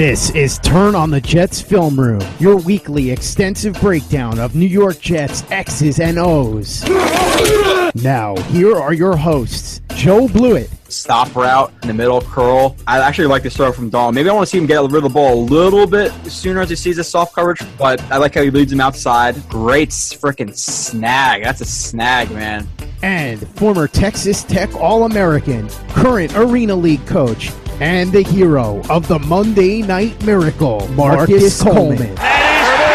This is Turn on the Jets Film Room, your weekly extensive breakdown of New York Jets X's and O's. Now, here are your hosts, Joe Blewett. Stop route in the middle, curl. I actually like this throw from Dahl. Maybe I want to see him get rid of the ball a little bit sooner as he sees the soft coverage, but I like how he leads him outside. Great freaking snag. That's a snag, man. And former Texas Tech All American, current Arena League coach, and the hero of the Monday Night Miracle, Marcus, Marcus Coleman. Coleman. That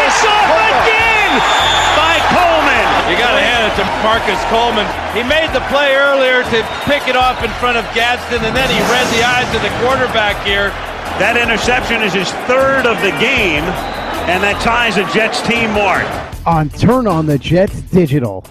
is off again by Coleman. You got to hand it to Marcus Coleman. He made the play earlier to pick it off in front of Gadsden, and then he read the eyes of the quarterback here. That interception is his third of the game, and that ties the Jets team mark. On Turn on the Jets Digital.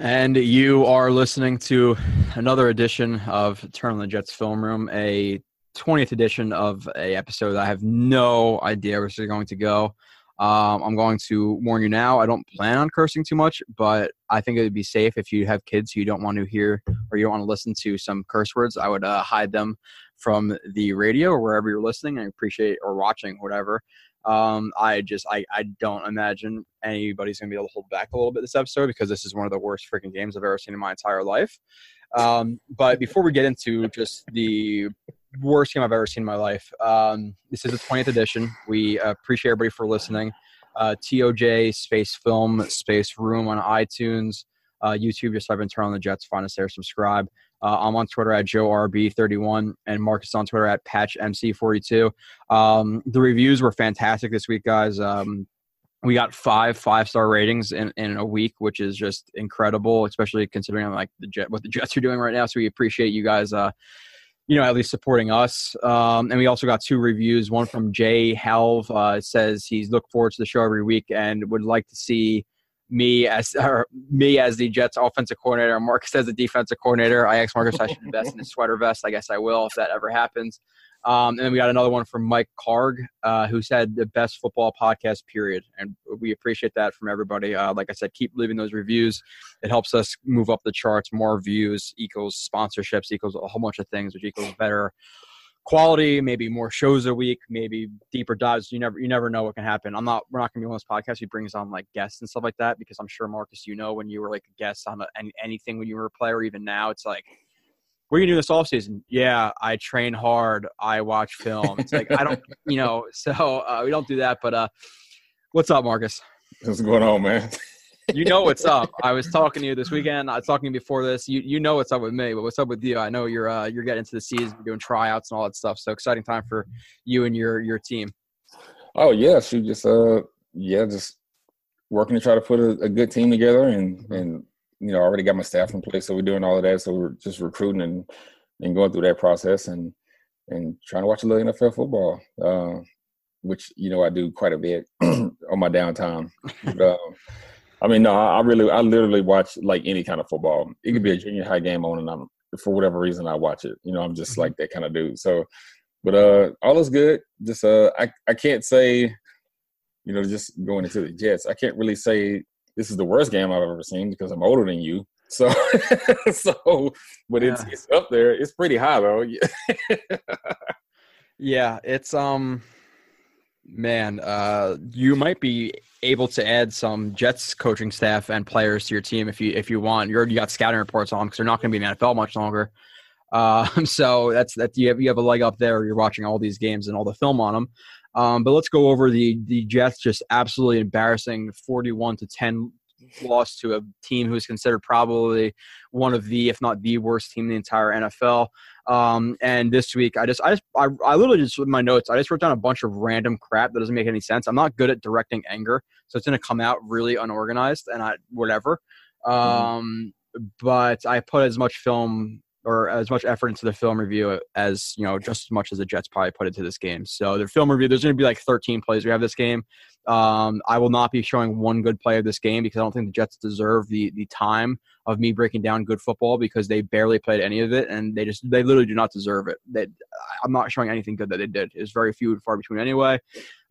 And you are listening to another edition of Turn on the Jets Film Room, a 20th edition of a episode I have no idea where this is going to go. Um, I'm going to warn you now. I don't plan on cursing too much, but I think it would be safe if you have kids who you don't want to hear or you don't want to listen to some curse words. I would uh, hide them from the radio or wherever you're listening. I appreciate or watching whatever. Um, I just I, I don't imagine anybody's gonna be able to hold back a little bit this episode because this is one of the worst freaking games I've ever seen in my entire life. Um, but before we get into just the worst game I've ever seen in my life, um, this is the 20th edition. We appreciate everybody for listening. Uh, TOJ Space Film Space Room on iTunes, uh, YouTube. Just type in Turn on the Jets. Find us there. Subscribe. Uh, I'm on Twitter at JoeRB31 and Marcus on Twitter at PatchMC42. Um, the reviews were fantastic this week, guys. Um, we got five five star ratings in, in a week, which is just incredible, especially considering like the jet what the Jets are doing right now. So we appreciate you guys, uh, you know, at least supporting us. Um, and we also got two reviews. One from Jay Halv uh, says he's looked forward to the show every week and would like to see me as or me as the Jets offensive coordinator, Marcus as the defensive coordinator. I asked Marcus I should invest in a sweater vest. I guess I will if that ever happens. Um, and then we got another one from Mike Karg, uh, who said the best football podcast, period. And we appreciate that from everybody. Uh, like I said, keep leaving those reviews. It helps us move up the charts. More views equals sponsorships equals a whole bunch of things, which equals better quality, maybe more shows a week, maybe deeper dives. You never you never know what can happen. I'm not we're not gonna be on this podcast. He brings on like guests and stuff like that because I'm sure Marcus, you know, when you were like a guest on a, any, anything when you were a player, even now, it's like, what are you doing this off season? Yeah, I train hard. I watch film. It's like I don't, you know, so uh, we don't do that. But uh, what's up, Marcus? What's going on, man? You know what's up. I was talking to you this weekend. I was talking before this. You you know what's up with me, but what's up with you? I know you're uh, you're getting into the season, doing tryouts and all that stuff. So exciting time for you and your your team. Oh yeah, she just uh yeah just working to try to put a, a good team together and mm-hmm. and you know I already got my staff in place, so we're doing all of that. So we're just recruiting and and going through that process and and trying to watch a little NFL football. Uh, which you know I do quite a bit on my downtime. But, um, I mean, no, I really, I literally watch like any kind of football. It could be a mm-hmm. junior high game on, and I'm for whatever reason I watch it. You know, I'm just mm-hmm. like that kind of dude. So, but uh, all is good. Just uh, I I can't say, you know, just going into the Jets, I can't really say this is the worst game I've ever seen because I'm older than you. So, so, but yeah. it's it's up there. It's pretty high though. yeah, it's um man, uh, you might be able to add some Jets coaching staff and players to your team if you if you want. You already got scouting reports on them because they're not going to be in the NFL much longer. Uh, so that's that you have you have a leg up there. You're watching all these games and all the film on them. Um, but let's go over the the Jets just absolutely embarrassing 41 to 10 loss to a team who's considered probably one of the, if not the worst team in the entire NFL. Um, and this week, I just, I just, I, I literally just with my notes, I just wrote down a bunch of random crap that doesn't make any sense. I'm not good at directing anger, so it's gonna come out really unorganized and I whatever. Mm-hmm. Um, mm. But I put as much film or as much effort into the film review as you know just as much as the Jets probably put into this game. So the film review, there's going to be like 13 plays we have this game. Um, I will not be showing one good play of this game because I don't think the Jets deserve the the time of me breaking down good football because they barely played any of it and they just they literally do not deserve it. That I'm not showing anything good that they did. It's very few and far between anyway.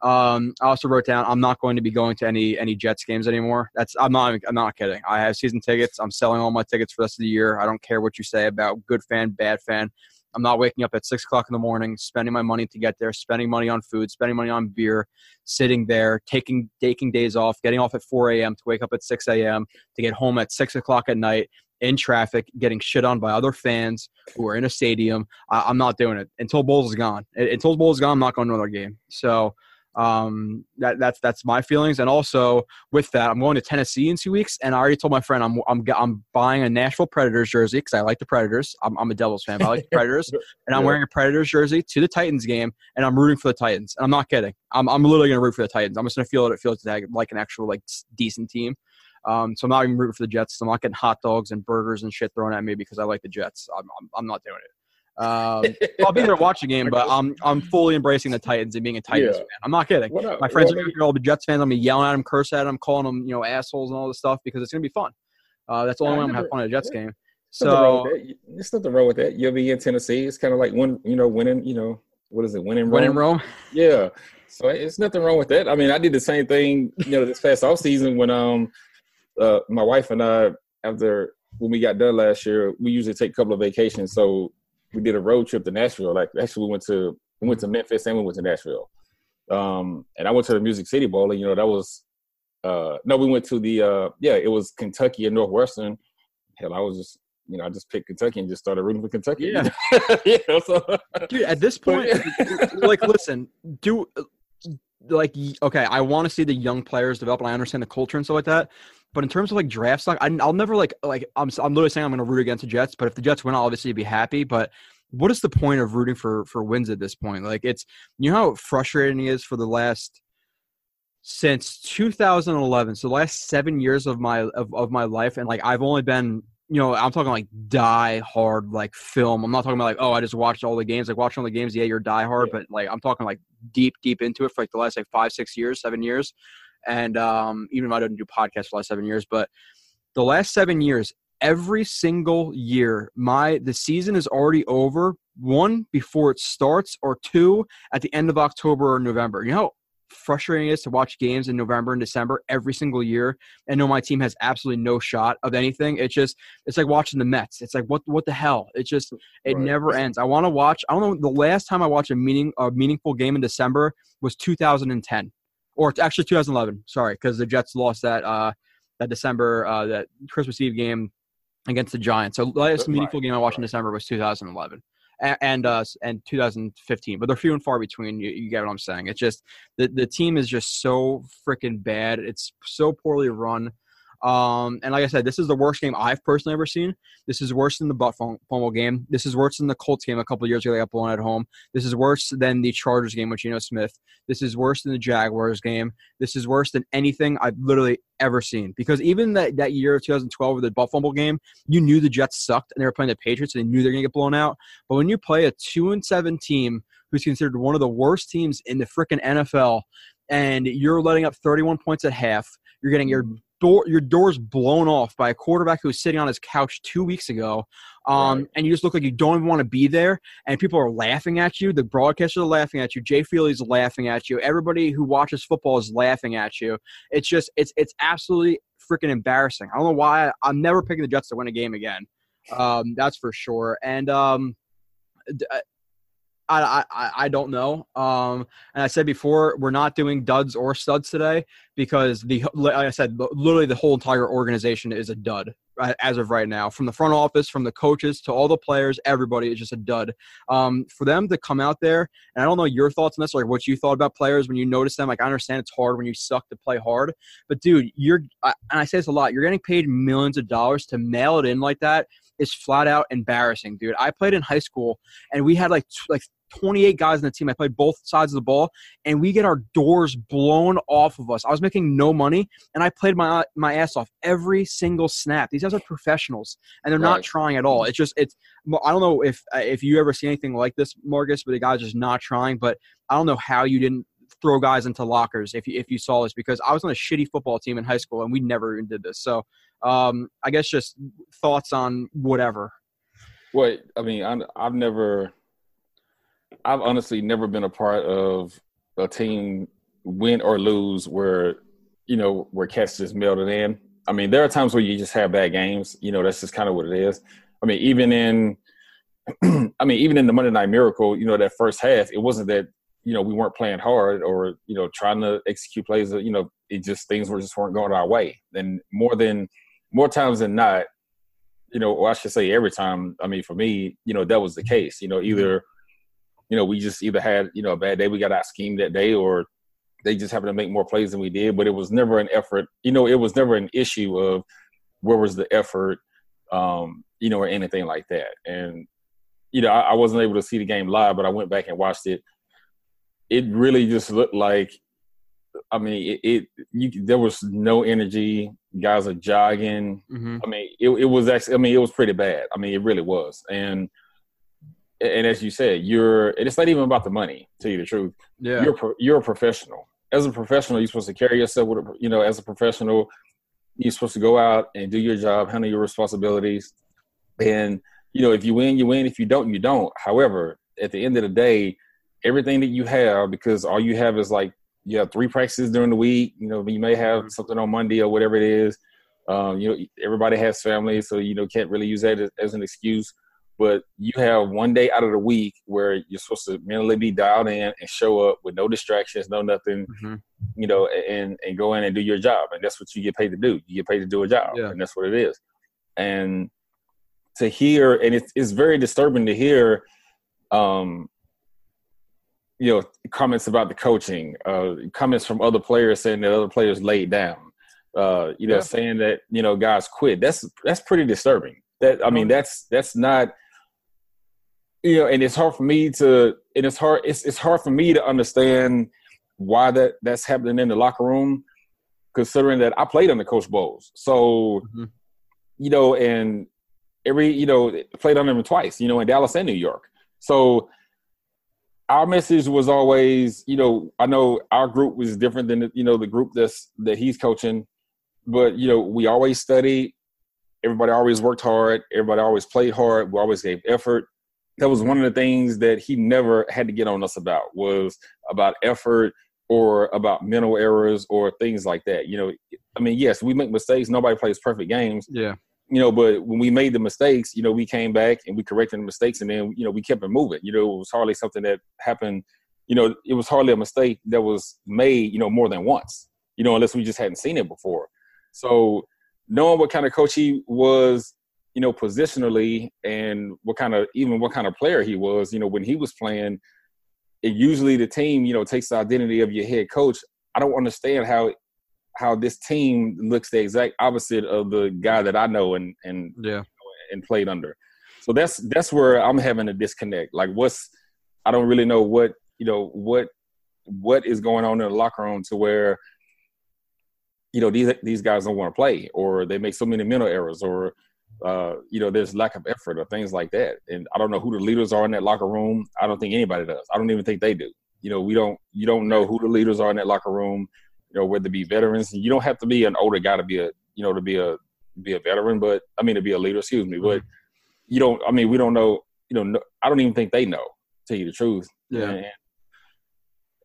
Um, I also wrote down I'm not going to be going to any any Jets games anymore. That's I'm not I'm not kidding. I have season tickets. I'm selling all my tickets for the rest of the year. I don't care what you say about good fan, bad fan. I'm not waking up at six o'clock in the morning, spending my money to get there, spending money on food, spending money on beer, sitting there, taking taking days off, getting off at 4 a.m. to wake up at 6 a.m. to get home at six o'clock at night in traffic, getting shit on by other fans who are in a stadium. I, am not doing it until Bowles is gone. Until Bowles is gone, I'm not going to another game. So um, that that's that's my feelings. And also with that, I'm going to Tennessee in two weeks, and I already told my friend I'm I'm I'm buying a Nashville Predators jersey because I like the Predators. I'm, I'm a Devils fan, but I like the Predators, and I'm wearing a Predators jersey to the Titans game, and I'm rooting for the Titans. And I'm not kidding. I'm I'm literally gonna root for the Titans. I'm just gonna feel it. It feels like an actual like decent team. Um, so I'm not even rooting for the Jets. I'm not getting hot dogs and burgers and shit thrown at me because I like the Jets. I'm, I'm, I'm not doing it. Um, I'll be there watching watch game, but I'm I'm fully embracing the Titans and being a Titans yeah. fan. I'm not kidding. My friends are all the Jets fans. I'm be yelling at them, curse at them, calling them, you know, assholes and all this stuff because it's gonna be fun. Uh, that's the only way I'm gonna have fun at a Jets yeah. game. So there's nothing wrong with that. You'll be in Tennessee. It's kind of like when you know winning. You know what is it? Winning Rome. Winning Rome. Yeah. So it's nothing wrong with that. I mean, I did the same thing. You know, this past off season when um uh, my wife and I after when we got done last year, we usually take a couple of vacations. So we did a road trip to Nashville. Like actually, we went to we went to Memphis and we went to Nashville. Um, and I went to the Music City Bowl, and you know that was uh, no, we went to the uh, yeah, it was Kentucky and Northwestern. Hell, I was just you know I just picked Kentucky and just started rooting for Kentucky. Yeah, yeah. So. Dude, at this point, like, listen, do like okay, I want to see the young players develop, and I understand the culture and stuff like that. But in terms of like draft stock, I, will never like like I'm I'm literally saying I'm going to root against the Jets. But if the Jets win, I'll obviously be happy. But what is the point of rooting for for wins at this point? Like it's you know how frustrating it is for the last since 2011. So the last seven years of my of, of my life, and like I've only been you know, I'm talking like die hard like film. I'm not talking about like, oh, I just watched all the games. Like watching all the games, yeah, you're die hard, yeah. but like I'm talking like deep, deep into it for like the last like five, six years, seven years and um, even if I didn't do podcasts for the last seven years, but the last seven years, every single year, my the season is already over. One before it starts, or two at the end of October or November. You know how frustrating it is to watch games in November and December every single year and know my team has absolutely no shot of anything. It's just it's like watching the Mets. It's like what what the hell? It just it right. never ends. I want to watch. I don't know. The last time I watched a meaning a meaningful game in December was 2010 or it's actually 2011. Sorry, because the Jets lost that uh, that December uh, that Christmas Eve game against the Giants. So the last meaningful game I watched in December was 2011 and and, uh, and 2015. But they're few and far between. You, you get what I'm saying? It's just the the team is just so freaking bad. It's so poorly run. Um, and like I said, this is the worst game I've personally ever seen. This is worse than the Butt Fumble game. This is worse than the Colts game a couple years ago. They got blown at home. This is worse than the Chargers game with Geno Smith. This is worse than the Jaguars game. This is worse than anything I've literally ever seen. Because even that, that year of 2012 with the Butt Fumble game, you knew the Jets sucked and they were playing the Patriots and they knew they're going to get blown out. But when you play a 2 and 7 team who's considered one of the worst teams in the freaking NFL and you're letting up 31 points at half, you're getting your door your door's blown off by a quarterback who was sitting on his couch two weeks ago um, right. and you just look like you don't even want to be there and people are laughing at you the broadcasters are laughing at you jay feely's laughing at you everybody who watches football is laughing at you. It's just it's it's absolutely freaking embarrassing. I don't know why i'm never picking the jets to win a game again. Um, that's for sure and um, I, I, I don't know. Um, and I said before, we're not doing duds or studs today because the like I said, literally the whole entire organization is a dud as of right now. From the front office, from the coaches to all the players, everybody is just a dud. Um, for them to come out there, and I don't know your thoughts on this, like what you thought about players when you notice them. Like I understand it's hard when you suck to play hard, but dude, you're and I say this a lot. You're getting paid millions of dollars to mail it in like that is flat out embarrassing, dude. I played in high school and we had like like 28 guys in the team. I played both sides of the ball, and we get our doors blown off of us. I was making no money, and I played my my ass off every single snap. These guys are professionals, and they're right. not trying at all. It's just it's. I don't know if if you ever see anything like this, Marcus, but the guys just not trying. But I don't know how you didn't throw guys into lockers if you if you saw this because I was on a shitty football team in high school and we never even did this. So um, I guess just thoughts on whatever. Well, I mean, I, I've never, I've honestly never been a part of a team win or lose where you know where cats just melted in. I mean, there are times where you just have bad games. You know, that's just kind of what it is. I mean, even in, I mean, even in the Monday Night Miracle, you know, that first half, it wasn't that you know we weren't playing hard or you know trying to execute plays. You know, it just things were just weren't going our way. And more than more times than not, you know, or I should say every time. I mean, for me, you know, that was the case. You know, either you know we just either had you know a bad day, we got out schemed that day, or they just happened to make more plays than we did. But it was never an effort. You know, it was never an issue of where was the effort, um, you know, or anything like that. And you know, I, I wasn't able to see the game live, but I went back and watched it. It really just looked like I mean, it, it you, there was no energy. Guys are jogging. Mm-hmm. I mean, it, it was actually. I mean, it was pretty bad. I mean, it really was. And and as you said, you're. And it's not even about the money. To tell you the truth, Yeah. you're pro- you're a professional. As a professional, you're supposed to carry yourself with. A, you know, as a professional, you're supposed to go out and do your job, handle your responsibilities, and you know, if you win, you win. If you don't, you don't. However, at the end of the day, everything that you have, because all you have is like you have three practices during the week. You know, you may have something on Monday or whatever it is. Um, you know, everybody has family, so you know can't really use that as, as an excuse. But you have one day out of the week where you're supposed to mentally be dialed in and show up with no distractions, no nothing. Mm-hmm. You know, and and go in and do your job, and that's what you get paid to do. You get paid to do a job, Yeah. and that's what it is. And to hear, and it's it's very disturbing to hear. Um, you know comments about the coaching uh comments from other players saying that other players laid down uh you know Yeah. saying that you know guys quit. That's that's pretty disturbing. That i mean that's that's not you know and it's hard for me to and it's hard it's, it's hard for me to understand why that that's happening in the locker room considering that i played under coach bowles. So Mhm. you know and every you know played under him twice you know in dallas and new york. So our message was always, you know, I know our group was different than you know the group that's that he's coaching, but you know we always studied. Everybody always worked hard. Everybody always played hard. We always gave effort. That was one of the things that he never had to get on us about was about effort or about mental errors or things like that. You know, I mean, yes, we make mistakes. Nobody plays perfect games, Yeah. You know, but when we made the mistakes, you know, we came back and we corrected the mistakes and then, you know, we kept it moving. You know, it was hardly something that happened, you know, it was hardly a mistake that was made, you know, more than once, you know, unless we just hadn't seen it before. So knowing what kind of coach he was, you know, positionally and what kind of, even what kind of player he was, you know, when he was playing, it usually the team, you know, takes the identity of your head coach. I don't understand how how this team looks the exact opposite of the guy that I know and and Yeah. and played under. So that's that's where I'm having a disconnect. Like what's I don't really know what, you know, what what is going on in the locker room to where you know these these guys don't want to play or they make so many mental errors or uh, you know there's lack of effort or things like that and i don't know who the leaders are in that locker room i don't think anybody does i don't even think they do you know we don't you don't know who the leaders are in that locker room you know whether it be veterans you don't have to be an older guy to be a you know to be a be a veteran but i mean to be a leader excuse me but mm-hmm. you don't i mean we don't know you know no, i don't even think they know to tell you the truth Yeah. And,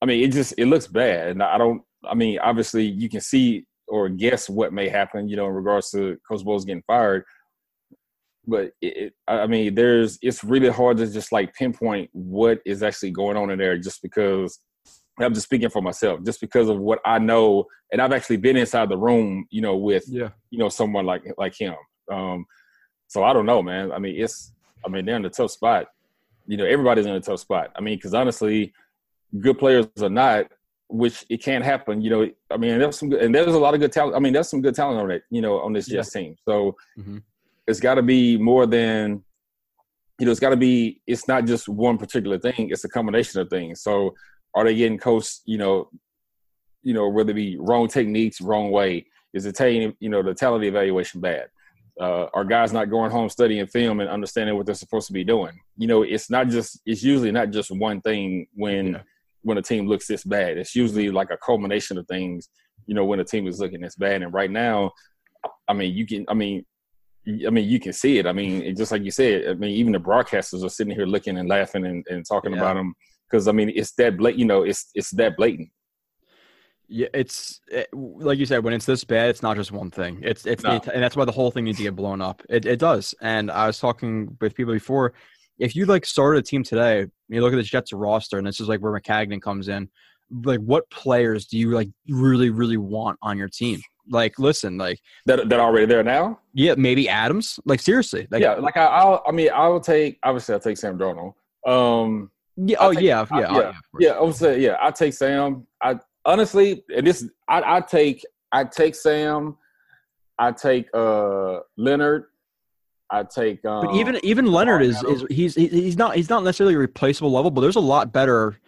i mean it just it looks bad and i don't i mean obviously you can see or guess what may happen you know in regards to coach bowles getting fired but it, it, I I mean, there's it's really hard to just like pinpoint what is actually going on in there, just because I'm just speaking for myself, just because of what I know, and I've actually been inside the room, you know, with Yeah. you know someone like like him. Um, so I don't know, man. I mean, it's I mean they're in a tough spot. You know, everybody's in a tough spot. I mean, because honestly, good players or not, which it can't happen. You know, I mean, there's some good, and there's a lot of good talent. I mean, there's some good talent on it. You know, on this Yeah. Jets team. So Mhm. it's got to be more than you know. It's got to be. It's not just one particular thing. It's a combination of things. So are they getting coached? You know, you know whether it be wrong techniques, wrong way. Is the talent, you know, the talent evaluation bad? Uh, are guys not going home studying film and understanding what they're supposed to be doing? You know, it's not just. It's usually not just one thing when Yeah. when a team looks this bad. It's usually like a culmination of things, you know, when a team is looking this bad. And right now, I mean, you can, I mean, I mean, you can see it. I mean, it, just like you said, I mean, even the broadcasters are sitting here looking and laughing and, and talking Yeah. about them because I mean, it's that blatant. You know, it's it's that blatant. Yeah, it's it, like you said when it's this bad, it's not just one thing. It's it's No. the, and that's why the whole thing needs to get blown up. It it does. And I was talking with people before. If you like started a team today, you look at the Jets roster, and this is like where Maccagnan comes in. Like, what players do you like really really want on your team? Like, listen, like That that already there now. yeah, maybe Adams. Like seriously, like yeah, like I, I'll. I mean, I will take. Obviously, I'll take Sam Darnold. Um, yeah, oh take- yeah, I- yeah, oh, yeah, yeah. Yeah, I'm saying yeah. I take Sam. I honestly, and this I I take I take Sam. I take uh Leonard. I take. Um, But even even Leonard is is he's he's not he's not necessarily a replaceable level, but there's a lot better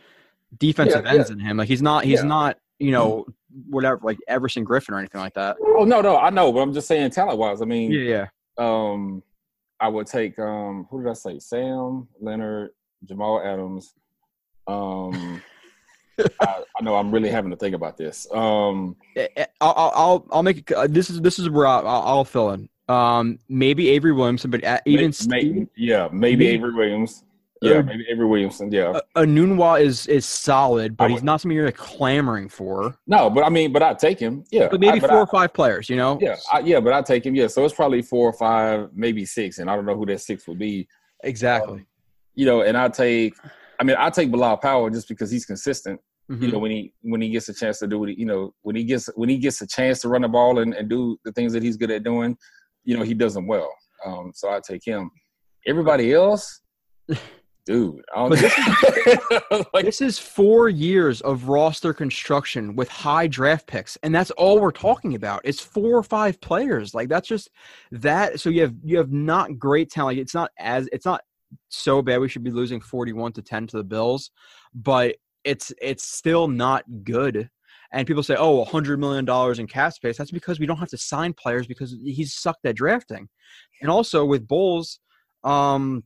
defensive Yeah, ends in him. Like he's not he's Yeah. not you know whatever like Everson Griffen or anything like that. oh no no I know, but I'm just saying talent wise. I mean, Yeah, yeah. um, I would take um who did I say? Sam Leonard, Jamal Adams. Um, I, I know I'm really having to think about this. Um, I'll I'll I'll, make it, uh, this is this is where I'll, I'll I'll fill in. Um, maybe Avery Williamson, but even may- Steve- may- yeah, maybe Maybe- Avery Williams. Yeah, Uh, maybe Avery Williamson. Yeah. uh, Enunwa is is solid, but I he's not something you're like clamoring for. No, but I mean, but I take him. Yeah, But maybe I, four I- or five players, you know. yeah, I, yeah, but I take him. Yeah, so it's probably four or five, maybe six, and I don't know who that six would be. exactly. Um, you know, and I take. I mean, I take Bilal Powell just because he's consistent. You Mhm. know, when he when he gets a chance to do what he, you know, when he gets when he gets a chance to run the ball and, and do the things that he's good at doing, you know, he does them well. Um, so I take him. Everybody else, dude, I don't like This is four years of roster construction with high draft picks, and that's all we're talking about. It's four or five players. Like that's just that. So you have you have not great talent. It's not as it's not so bad. We should be losing forty-one to ten to the Bills, but it's it's still not good. And people say, "Oh, hundred million dollars in cap space." That's because we don't have to sign players because he's sucked at drafting. And also with Bowles, um,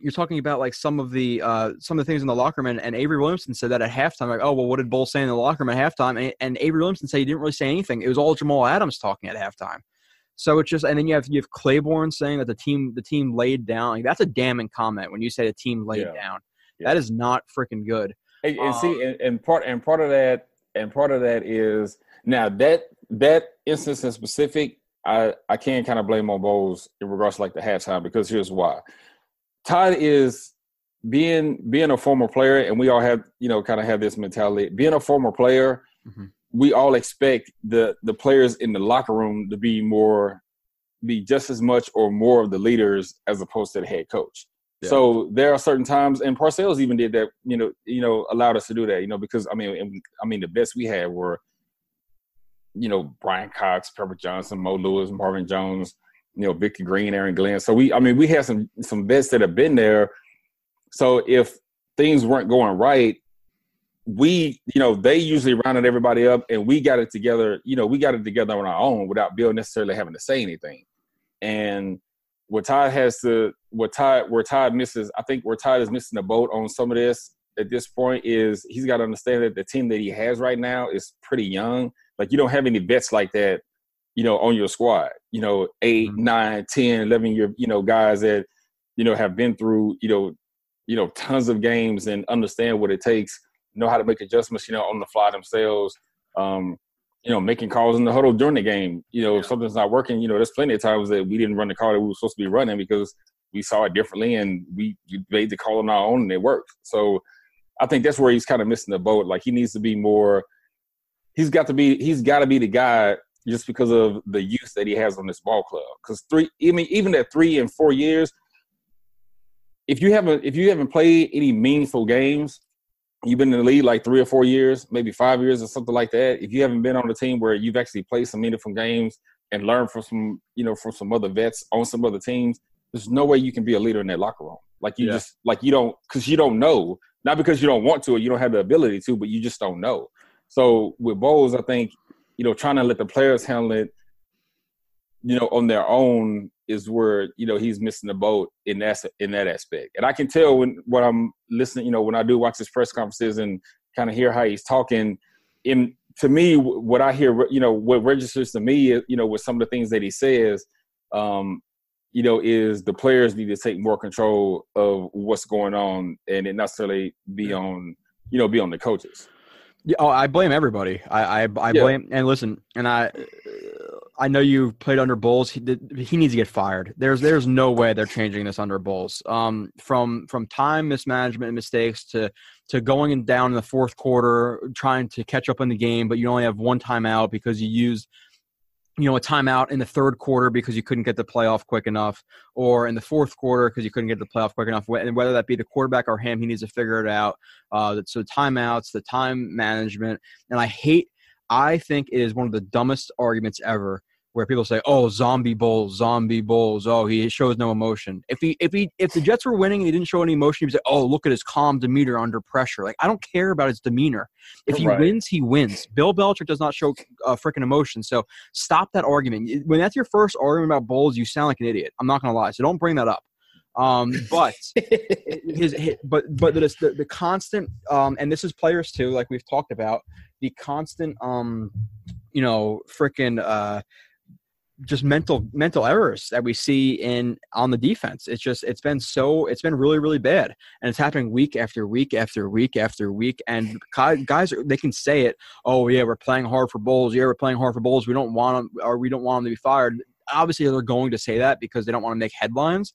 you're talking about like some of the uh, some of the things in the locker room, and, and Avery Williamson said that at halftime. Like, oh well, what did Bowles say in the locker room at halftime? And, and Avery Williamson said he didn't really say anything. It was all Jamal Adams talking at halftime. So it's just, and then you have you have Claiborne saying that the team the team laid down. Like, that's a damning comment when you say the team laid Yeah. down. Yeah. That is not freaking good. And, and Um, see, and, and part and part of that, and part of that is now that that instance in specific, I I can kind of blame on Bowles in regards to like the halftime because here's why. Todd is being being a former player, and we all have you know kind of have this mentality. Being a former player, Mhm. We all expect the the players in the locker room to be more, be just as much or more of the leaders as opposed to the head coach. Yeah. So there are certain times, and Parcells even did that. You know, you know, allowed us to do that. You know, because I mean, I mean, the best we had were, you know, Brian Cox, Pepper Johnson, Mo Lewis, Marvin Jones, you know, Victor Green, Aaron Glenn. So we, I mean, we had some some vets that have been there. So if things weren't going right, we, you know, they usually rounded everybody up, and we got it together. You know, we got it together on our own without Bill necessarily having to say anything. And what Todd has to, what Todd, where Todd misses, I think where Todd is missing the boat on some of this at this point is he's got to understand that the team that he has right now is pretty young. Like you don't have any vets like that, you know, on your squad. You know, 8 Mhm. nine, ten, eleven year, you know, guys that, you know, have been through, you know, you know, tons of games and understand what it takes, know how to make adjustments, you know, on the fly themselves. Um, you know, making calls in the huddle during the game. You know, if something's not working, you know, there's plenty of times that we didn't run the call that we were supposed to be running because we saw it differently and we we made the call on our own and it worked. So I think that's where he's kind of missing the boat. Like he needs to be more. He's got to be. He's got to be the guy just because of the youth that he has on this ball club. Because three, I mean, even at three and four years, if you haven't if you haven't played any meaningful games, you've been in the league like three or four years, maybe five years or something like that. If you haven't been on a team where you've actually played some meaningful games and learned from some, you know, from some other vets on some other teams, there's no way you can be a leader in that locker room. Like you Yeah. just like you don't because you don't know, not because you don't want to or you don't have the ability to, but you just don't know. So with Bowles, I think, you know, trying to let the players handle it, you know, on their own is where, you know, he's missing the boat in that in that aspect. And I can tell when when I'm listening, you know, when I do watch his press conferences and kind of hear how he's talking. In to me, what I hear, you know, what registers to me, you know, with some of the things that he says, um, you know, is the players need to take more control of what's going on, and it necessarily be on, you know, be on the coaches. Yeah, oh, I blame everybody. I I, I Yeah. blame and listen, and I I know you played under Bowles. He he needs to get fired. There's there's no way they're changing this under Bowles. Um, from from time mismanagement and mistakes to to going in down in the fourth quarter, trying to catch up in the game, but you only have one timeout because you used you know a timeout in the third quarter because you couldn't get the playoff quick enough, or in the fourth quarter because you couldn't get the playoff quick enough. And whether that be the quarterback or him, he needs to figure it out. Uh, so timeouts, the time management, and I hate. I think it is one of the dumbest arguments ever where people say, "Oh, zombie bowles, zombie bowles. Oh, he shows no emotion." If he, if he, if the Jets were winning and he didn't show any emotion, he'd say, "Oh, look at his calm demeanor under pressure." Like I don't care about his demeanor. If he Right. wins, he wins. Bill Belichick does not show uh, freaking emotion. So stop that argument. When that's your first argument about bowles, you sound like an idiot. I'm not gonna lie. So don't bring that up. Um, but his, his but but the, the the constant um and this is players too like we've talked about the constant um you know freaking uh just mental mental errors that we see in on the defense. It's just it's been so it's been really really bad and it's happening week after week after week after week and guys are, they can say it oh yeah we're playing hard for bowles yeah we're playing hard for bowles we don't want them or we don't want them to be fired obviously they're going to say that because they don't want to make headlines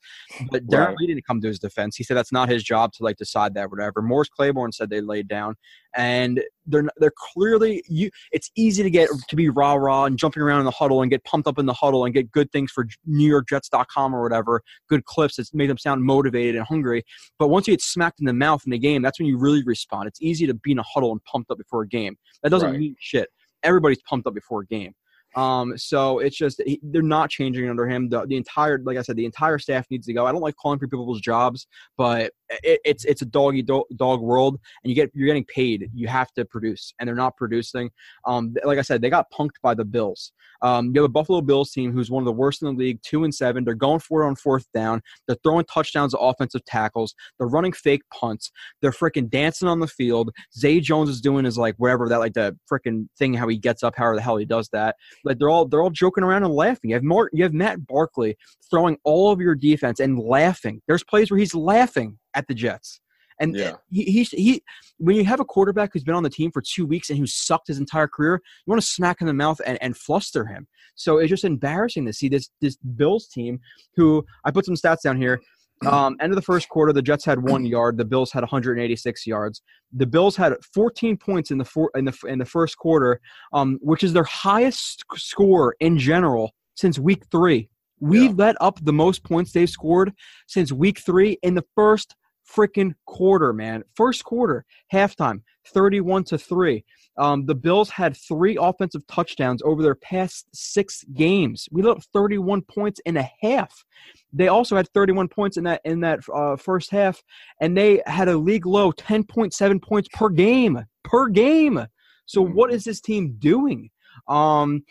but Darron Right. Lee didn't come to his defense. He said that's not his job to like decide that, whatever. Morris Claiborne said they laid down, and they're they're clearly you. It's easy to get to be rah rah and jumping around in the huddle and get pumped up in the huddle and get good things for NewYorkJets.com or whatever, good clips that made them sound motivated and hungry. But once you get smacked in the mouth in the game, that's when you really respond. It's easy to be in a huddle and pumped up before a game. That doesn't Right. mean shit. Everybody's pumped up before a game. Um, so it's just he, they're not changing under him. The, the entire, like I said, the entire staff needs to go. I don't like calling for people's jobs, but it, it's it's a doggy do- dog world, and you get you're getting paid. You have to produce, and they're not producing. Um, like I said, they got punked by the Bills. Um, you have a Buffalo Bills team who's one of the worst in the league, two and seven. They're going for it on fourth down. They're throwing touchdowns to offensive tackles. They're running fake punts. They're freaking dancing on the field. Zay Jones is doing his like whatever that like the freaking thing how he gets up, however the hell he does that. Like they're all they're all joking around and laughing. You have more you have Matt Barkley throwing all of your defense and laughing. There's plays where he's laughing at the Jets. And Yeah. he, he, he, when you have a quarterback who's been on the team for two weeks and who sucked his entire career, you want to smack him in the mouth and, and fluster him. So it's just embarrassing to see this this Bills team, who I put some stats down here. Um, end of the first quarter, the Jets had one yard. The Bills had 186 yards. The Bills had 14 points in the four, in the in the first quarter, um, which is their highest score in general since week three. We've Yeah. let up the most points they've scored since week three in the first freaking quarter, man. First quarter, halftime, 31 to 3. Um, the Bills had three offensive touchdowns over their past six games. We let up 31 points and a half. They also had 31 points in that in that uh, first half, and they had a league low 10.7 points per game per game. So what is this team doing? Um,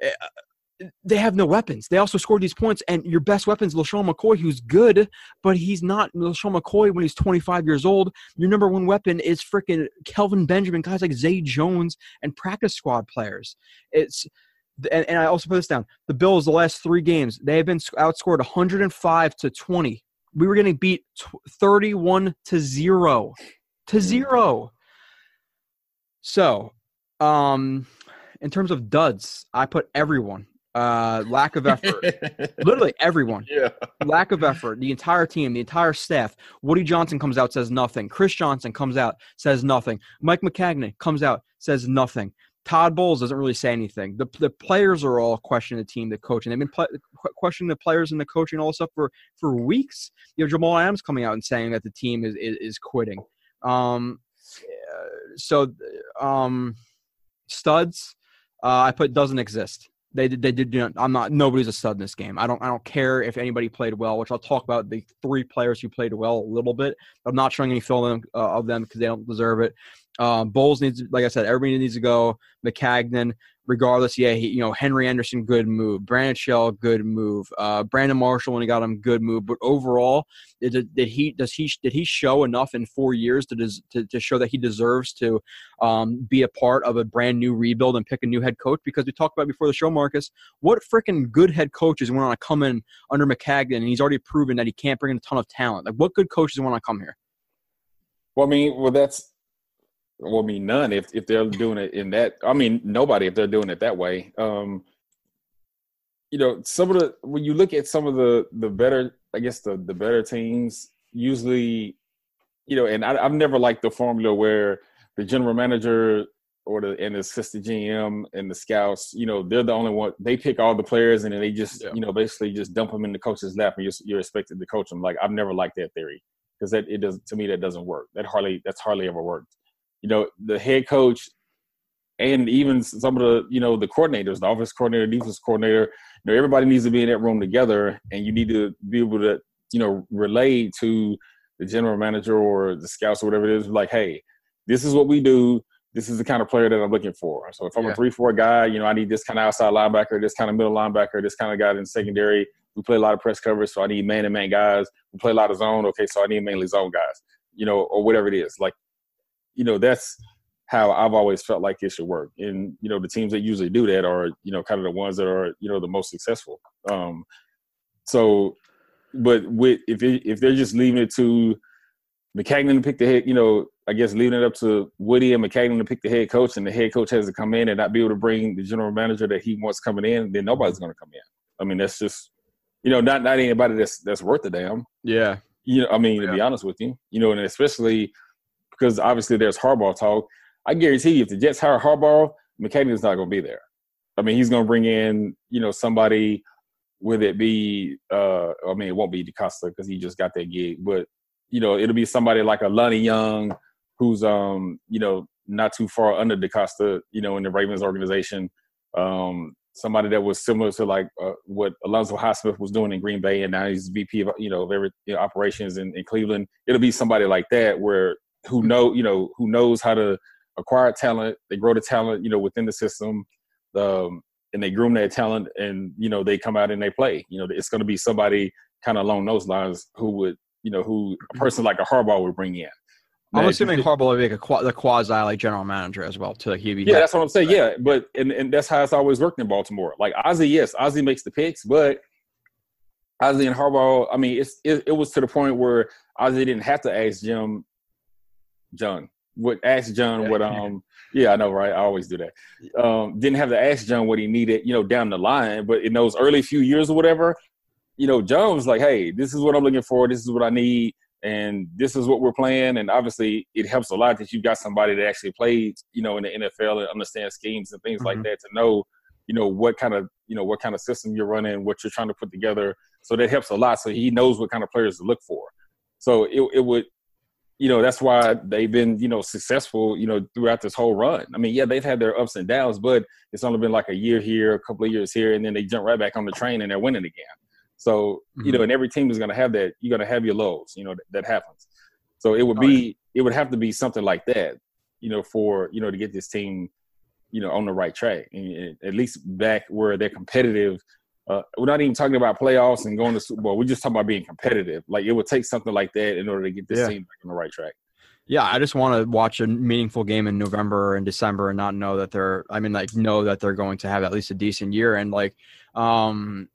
eh, they have no weapons. They also scored these points, and your best weapon is LeSean McCoy, who's good, but he's not LeSean McCoy when he's 25 years old. Your number one weapon is freaking Kelvin Benjamin, guys like Zay Jones and practice squad players. It's and, and I also put this down. The Bills, the last three games, they have been sc- outscored 105 to 20. We were getting beat 31 to zero, to zero. So, um, in terms of duds, I put everyone. Uh, lack of effort. Literally everyone. Yeah. Lack of effort. The entire team, the entire staff. Woody Johnson comes out, says nothing. Chris Johnson comes out, says nothing. Mike Maccagnan comes out, says nothing. Todd Bowles doesn't really say anything. The, the players are all questioning the team, the coaching. They've been pl- questioning the players and the coaching, all this stuff for for weeks. You have Jamal Adams coming out and saying that the team is is, is quitting. Um, so, um, studs, uh, I put doesn't exist. They did. They did. I'm not. Nobody's a stud in this game. I don't. I don't care if anybody played well. Which I'll talk about the three players who played well a little bit. I'm not showing any film of them- uh, of them because they don't deserve it. Um, Bowles needs, like I said, everybody needs to go. Maccagnan, regardless, yeah, he, you know, Henry Anderson, good move. Brandon Shell, good move. Uh, Brandon Marshall, when he got him, good move. But overall, did, did he does he did he show enough in four years to des, to, to show that he deserves to um, be a part of a brand new rebuild and pick a new head coach? Because we talked about before the show, Marcus, what freaking good head coaches want to come in under Maccagnan, and he's already proven that he can't bring in a ton of talent. Like, what good coaches want to come here? Well, I mean, well, that's well, I mean, none if if they're doing it in that. I mean, nobody if they're doing it that way. Um, you know, some of the when you look at some of the the better, I guess the the better teams usually, you know, and I, have never liked the formula where the general manager or the and the assistant GM and the scouts, you know, they're the only one. They pick all the players and then they just, yeah. you know, basically just dump them in the coach's lap and you're, you're expected to coach them. Like I've never liked that theory because that it does to me that doesn't work. That hardly that's hardly ever worked you know, the head coach and even some of the, you know, the coordinators, the office coordinator, defense coordinator, you know, everybody needs to be in that room together and you need to be able to, you know, relay to the general manager or the scouts or whatever it is, like, hey, this is what we do. This is the kind of player that I'm looking for. So if I'm yeah. a three four guy, you know, I need this kind of outside linebacker, this kind of middle linebacker, this kind of guy in secondary. We play a lot of press coverage, so I need man to man guys. We play a lot of zone, okay, so I need mainly zone guys, you know, or whatever it is. Like you know, that's how I've always felt like it should work. And you know, the teams that usually do that are you know kind of the ones that are you know the most successful. Um, so, but with if it, if they're just leaving it to Maccagnan to pick the head, you know, I guess leaving it up to Woody and Maccagnan to pick the head coach, and the head coach has to come in and not be able to bring the general manager that he wants coming in, then nobody's going to come in. I mean, that's just you know not not anybody that's that's worth a damn. Yeah. You know, I mean, yeah. to be honest with you, you know, and especially because obviously there's Harbaugh talk. I guarantee you, if the Jets hire Harbaugh, is not going to be there. I mean, he's going to bring in, you know, somebody. Would it be? Uh, I mean, it won't be DeCosta because he just got that gig, but you know, it'll be somebody like a Lonnie Young, who's um, you know, not too far under DeCosta, you know, in the Ravens organization. Um, somebody that was similar to like uh, what Alonzo Highsmith was doing in Green Bay, and now he's VP of you know of every you know, operations in, in Cleveland. It'll be somebody like that where who know you know who knows how to acquire talent. They grow the talent, you know, within the system, um, and they groom their talent, and you know they come out and they play. You know, it's going to be somebody kind of along those lines who would you know who a person like a Harbaugh would bring in. I'm assuming Harbaugh would be like a the quasi like general manager as well. To like he yeah, that's what I'm saying. Yeah, but and and that's how it's always worked in Baltimore. Like Ozzie, yes, Ozzie makes the picks, but Ozzie and Harbaugh. I mean, it's it, it was to the point where Ozzie didn't have to ask Jim John. What ask John what um yeah I know right I always do that. Um, didn't have to ask John what he needed you know down the line, but in those early few years or whatever, you know John was like, hey, this is what I'm looking for. This is what I need, and this is what we're playing. And obviously, it helps a lot that you've got somebody that actually played you know in the NFL and understands schemes and things mm-hmm. like that to know you know what kind of you know what kind of system you're running, what you're trying to put together. So that helps a lot. So he knows what kind of players to look for. So it, it would you know that's why they've been you know successful you know throughout this whole run. I mean yeah they've had their ups and downs but it's only been like a year here a couple of years here and then they jump right back on the train and they're winning again. So mm-hmm. you know and every team is going to have that you're going to have your lows you know that, that happens. So it would be it would have to be something like that you know for you know to get this team you know on the right track and at least back where they're competitive uh, we're not even talking about playoffs and going to Super Bowl. We're just talking about being competitive. Like it would take something like that in order to get this yeah. team back on the right track. Yeah, I just want to watch a meaningful game in November and December and not know that they're. I mean, like know that they're going to have at least a decent year and like, um,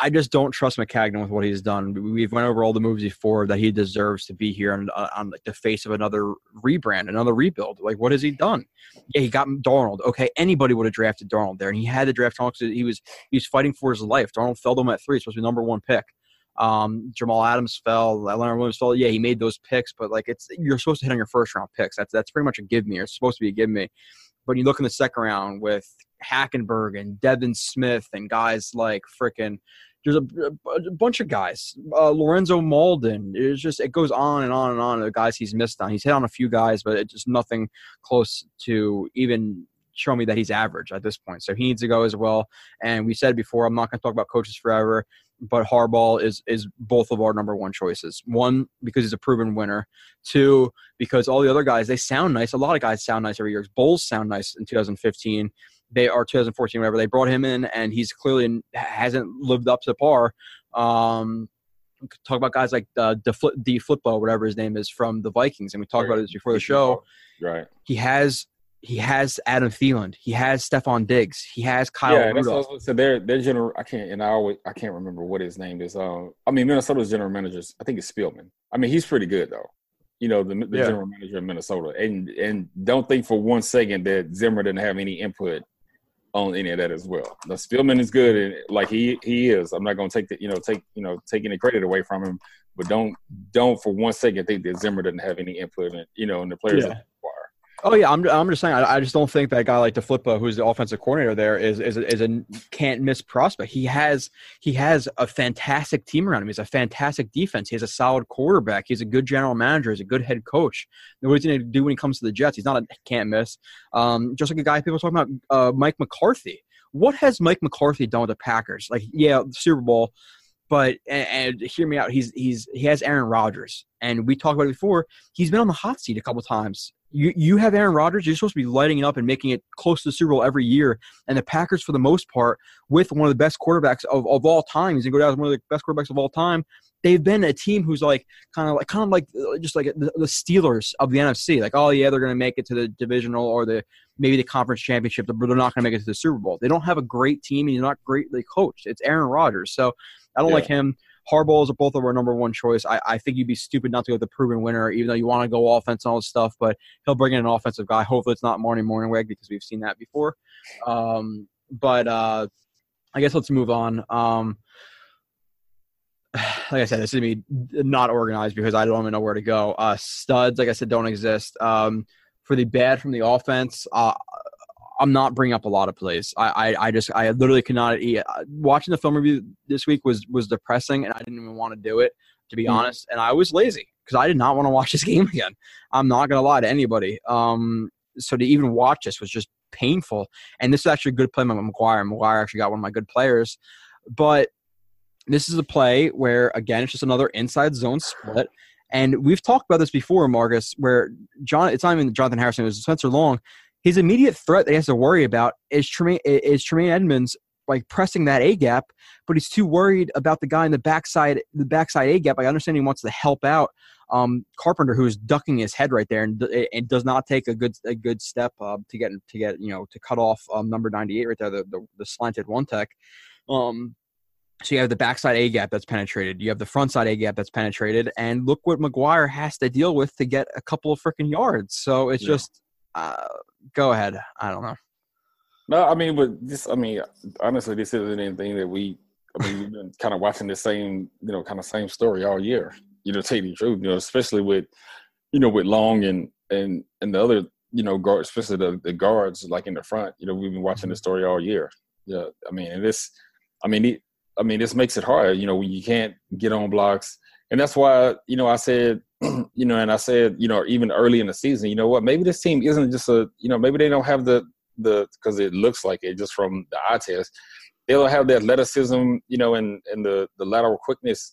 I just don't trust Maccagnan with what he's done. We've went over all the moves before that he deserves to be here on, on like the face of another rebrand, another rebuild. Like, what has he done? Yeah, he got Darnold. Okay, anybody would have drafted Darnold there, and he had to draft Darnold because he was he was fighting for his life. Darnold fell to him at three, supposed to be number one pick. Um, Jamal Adams fell, Leonard Williams fell. Yeah, he made those picks, but like it's you're supposed to hit on your first round picks. That's that's pretty much a give me. It's supposed to be a give me. But you look in the second round with Hackenberg and Devin Smith and guys like freaking there's a, a, bunch of guys. Uh, Lorenzo Mauldin. It's just it goes on and on and on. The guys he's missed on. He's hit on a few guys, but it's just nothing close to even show me that he's average at this point. So he needs to go as well. And we said before, I'm not going to talk about coaches forever. but Harbaugh is is both of our number one choices. One because he's a proven winner. Two because all the other guys they sound nice. A lot of guys sound nice every year. Bowles sound nice in 2015. They are 2014, whatever. They brought him in, and he's clearly hasn't lived up to par. Um, talk about guys like uh, DeFilippo, whatever his name is, from the Vikings, and we talked about this before the show. Right. He has he has Adam Thielen. He has Stefon Diggs. He has Kyle. Yeah, that's Rudolph. what I was- so their their general. I can't and I always I can't remember what his name is. Um, I mean Minnesota's general managers. I think it's Spielman. I mean he's pretty good though. You know the, the Yeah. general manager of Minnesota, and and don't think for one second that Zimmer didn't have any input on any of that as well. The Spielman is good, and like he he is. I'm not going to take the you know take you know take any credit away from him, but don't don't for one second think that Zimmer didn't have any input in you know in the players. Yeah. Oh yeah, I'm, I'm just saying. I, I just don't think that guy like DeFilippo, who's the offensive coordinator there, is is a, is a can't miss prospect. He has he has a fantastic team around him. He's a fantastic defense. He has a solid quarterback. He's a good general manager. He's a good head coach. What he's going to do when he comes to the Jets? He's not a can't miss. Um, just like a guy people talking about, uh, Mike McCarthy. What has Mike McCarthy done with the Packers? Like, yeah, the Super Bowl, but and, and hear me out. He's he's he has Aaron Rodgers, and we talked about it before. He's been on the hot seat a couple times. You you have Aaron Rodgers. You're supposed to be lighting it up and making it close to the Super Bowl every year. And the Packers, for the most part, with one of the best quarterbacks of, of all time, he's gonna go down as one of the best quarterbacks of all time. They've been a team who's like kind of like kind of like uh, just like the, the Steelers of the NFC. Like, oh yeah, they're gonna make it to the divisional or the maybe the conference championship, but they're not gonna make it to the Super Bowl. They don't have a great team and he's not greatly coached. It's Aaron Rodgers. So I don't Yeah. like him. Harbaugh is both of our number one choice. I, I think you'd be stupid not to go with the proven winner, even though you want to go offense and all this stuff. But he'll bring in an offensive guy. Hopefully, it's not Marty Mornhinweg because we've seen that before. Um, but uh, I guess let's move on. Um, like I said, this is be not organized because I don't even know where to go. Uh, studs, like I said, don't exist. Um, for the bad from the offense, uh, I'm not bringing up a lot of plays. I, I, I just, I literally cannot. eat. uh, Watching the film review this week was was depressing, and I didn't even want to do it to be Mhm. honest. And I was lazy because I did not want to watch this game again. I'm not gonna lie to anybody. Um, so to even watch this was just painful. And this is actually a good play by McGuire. McGuire actually got one of my good players, but this is a play where again it's just another inside zone split. And we've talked about this before, Marcus, where John it's not even Jonathan Harrison, it was Spencer Long. His immediate threat that he has to worry about is Tremaine is Tremaine Edmunds like pressing that A gap, but he's too worried about the guy in the backside the backside A gap. I understand he wants to help out um, Carpenter, who is ducking his head right there and, and does not take a good a good step uh, to get to get you know to cut off um, number ninety eight right there, the, the the slanted one tech. Um, so you have the backside A gap that's penetrated. You have the front side A gap that's penetrated, and look what McGuire has to deal with to get a couple of freaking yards. So it's Yeah. just uh, go ahead. I don't know. No, I mean, but this, I mean, honestly, this isn't anything that we, I mean, we've been kind of watching the same, you know, kind of same story all year. You know, tell you the truth, you know, especially with, you know, with Long and and and the other, you know, guards, especially the, the guards like in the front. You know, we've been watching the story all year. Yeah, I mean, and this, I mean, it, I mean, this makes it hard. You know, when you can't get on blocks, and that's why, you know, I said, you know, and I said, you know, even early in the season, you know what, maybe this team isn't just a, you know, maybe they don't have the the because it looks like it just from the eye test. They don't have the athleticism, you know, and and the the lateral quickness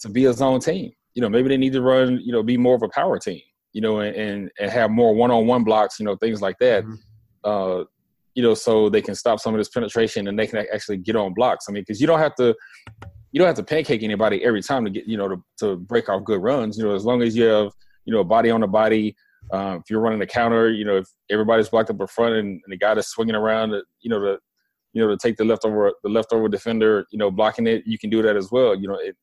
to be a zone team. You know, maybe they need to run, you know, be more of a power team, you know, and and, and have more one on one blocks, you know, things like that. Mhm. Uh, you know, so they can stop some of this penetration and they can actually get on blocks. I mean, because you don't have to you don't have to pancake anybody every time to get you know to, to break off good runs. You know, as long as you have you know a body on the body. Um, if you're running a counter, you know if everybody's blocked up in front and, and the guy that's swinging around, uh, you know to you know to take the leftover the leftover defender, you know blocking it, you can do that as well. You know, it,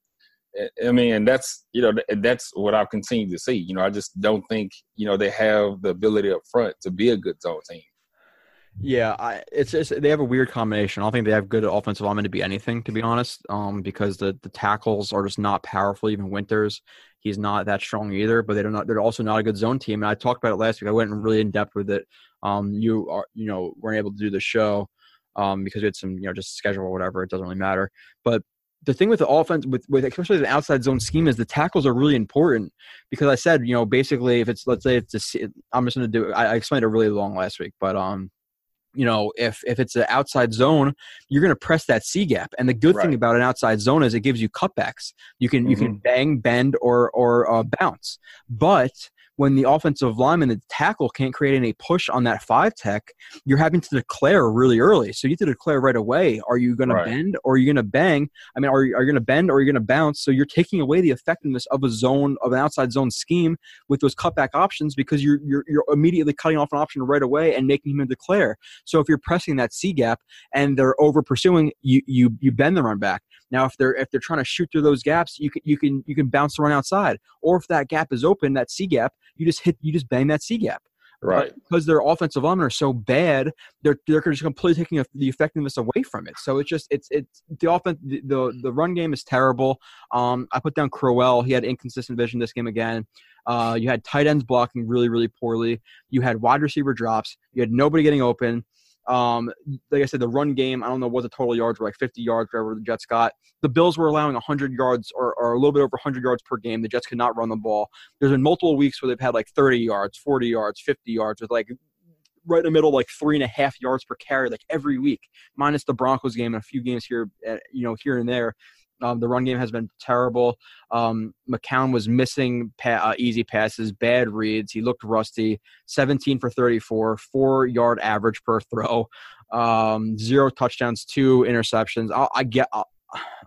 I mean, and that's you know th- that's what I've continued to see. You know, I just don't think you know they have the ability up front to be a good zone team. Yeah, I, it's just they have a weird combination. I don't think they have good offensive linemen to be anything, to be honest. Um, because the the tackles are just not powerful. Even Winters, he's not that strong either. But they don't. They're also not a good zone team. And I talked about it last week. I went really in depth with it. Um, you are you know weren't able to do the show, um, because we had some you know just schedule or whatever. It doesn't really matter. But the thing with the offense, with with especially the outside zone scheme, is the tackles are really important because I said you know basically if it's let's say it's a, I'm just gonna do I, I explained it really long last week, but um you know, if if it's an outside zone, you're going to press that C gap. And the good Right. thing about an outside zone is it gives you cutbacks. You can you can bang, bend, or or uh, bounce. But when the offensive lineman, the tackle, can't create any push on that five tech, you're having to declare really early. So you have to declare right away: Are you going Right. to bend or are you going to bang? I mean, are you, are you going to bend or are you going to bounce? So you're taking away the effectiveness of a zone of an outside zone scheme with those cutback options because you're you're, you're immediately cutting off an option right away and making him declare. So if you're pressing that C gap and they're over pursuing, you you you bend the run back. Now if they're if they're trying to shoot through those gaps, you can you can you can bounce the run outside. Or if that gap is open, that C gap, you just hit you just bang that C gap. Right. But because their offensive linemen are so bad, they're they're just completely taking the effectiveness away from it. So it's just it's it's the offense the the, the run game is terrible. Um, I put down Crowell. He had inconsistent vision this game again. Uh, you had tight ends blocking really really poorly. You had wide receiver drops. You had nobody getting open. Um, like I said, the run game, I don't know what the total yards were, like 50 yards, whatever the Jets got. The Bills were allowing 100 yards or, or a little bit over 100 yards per game. The Jets could not run the ball. There's been multiple weeks where they've had like 30 yards, 40 yards, 50 yards with like right in the middle, like three and a half yards per carry, like every week, minus the Broncos game and a few games here, uh, you know, here and there. Um, the run game has been terrible. Um, McCown was missing pa- uh, easy passes, bad reads. He looked rusty. 17 for 34, four yard average per throw, um, zero touchdowns, two interceptions. I, I get. I,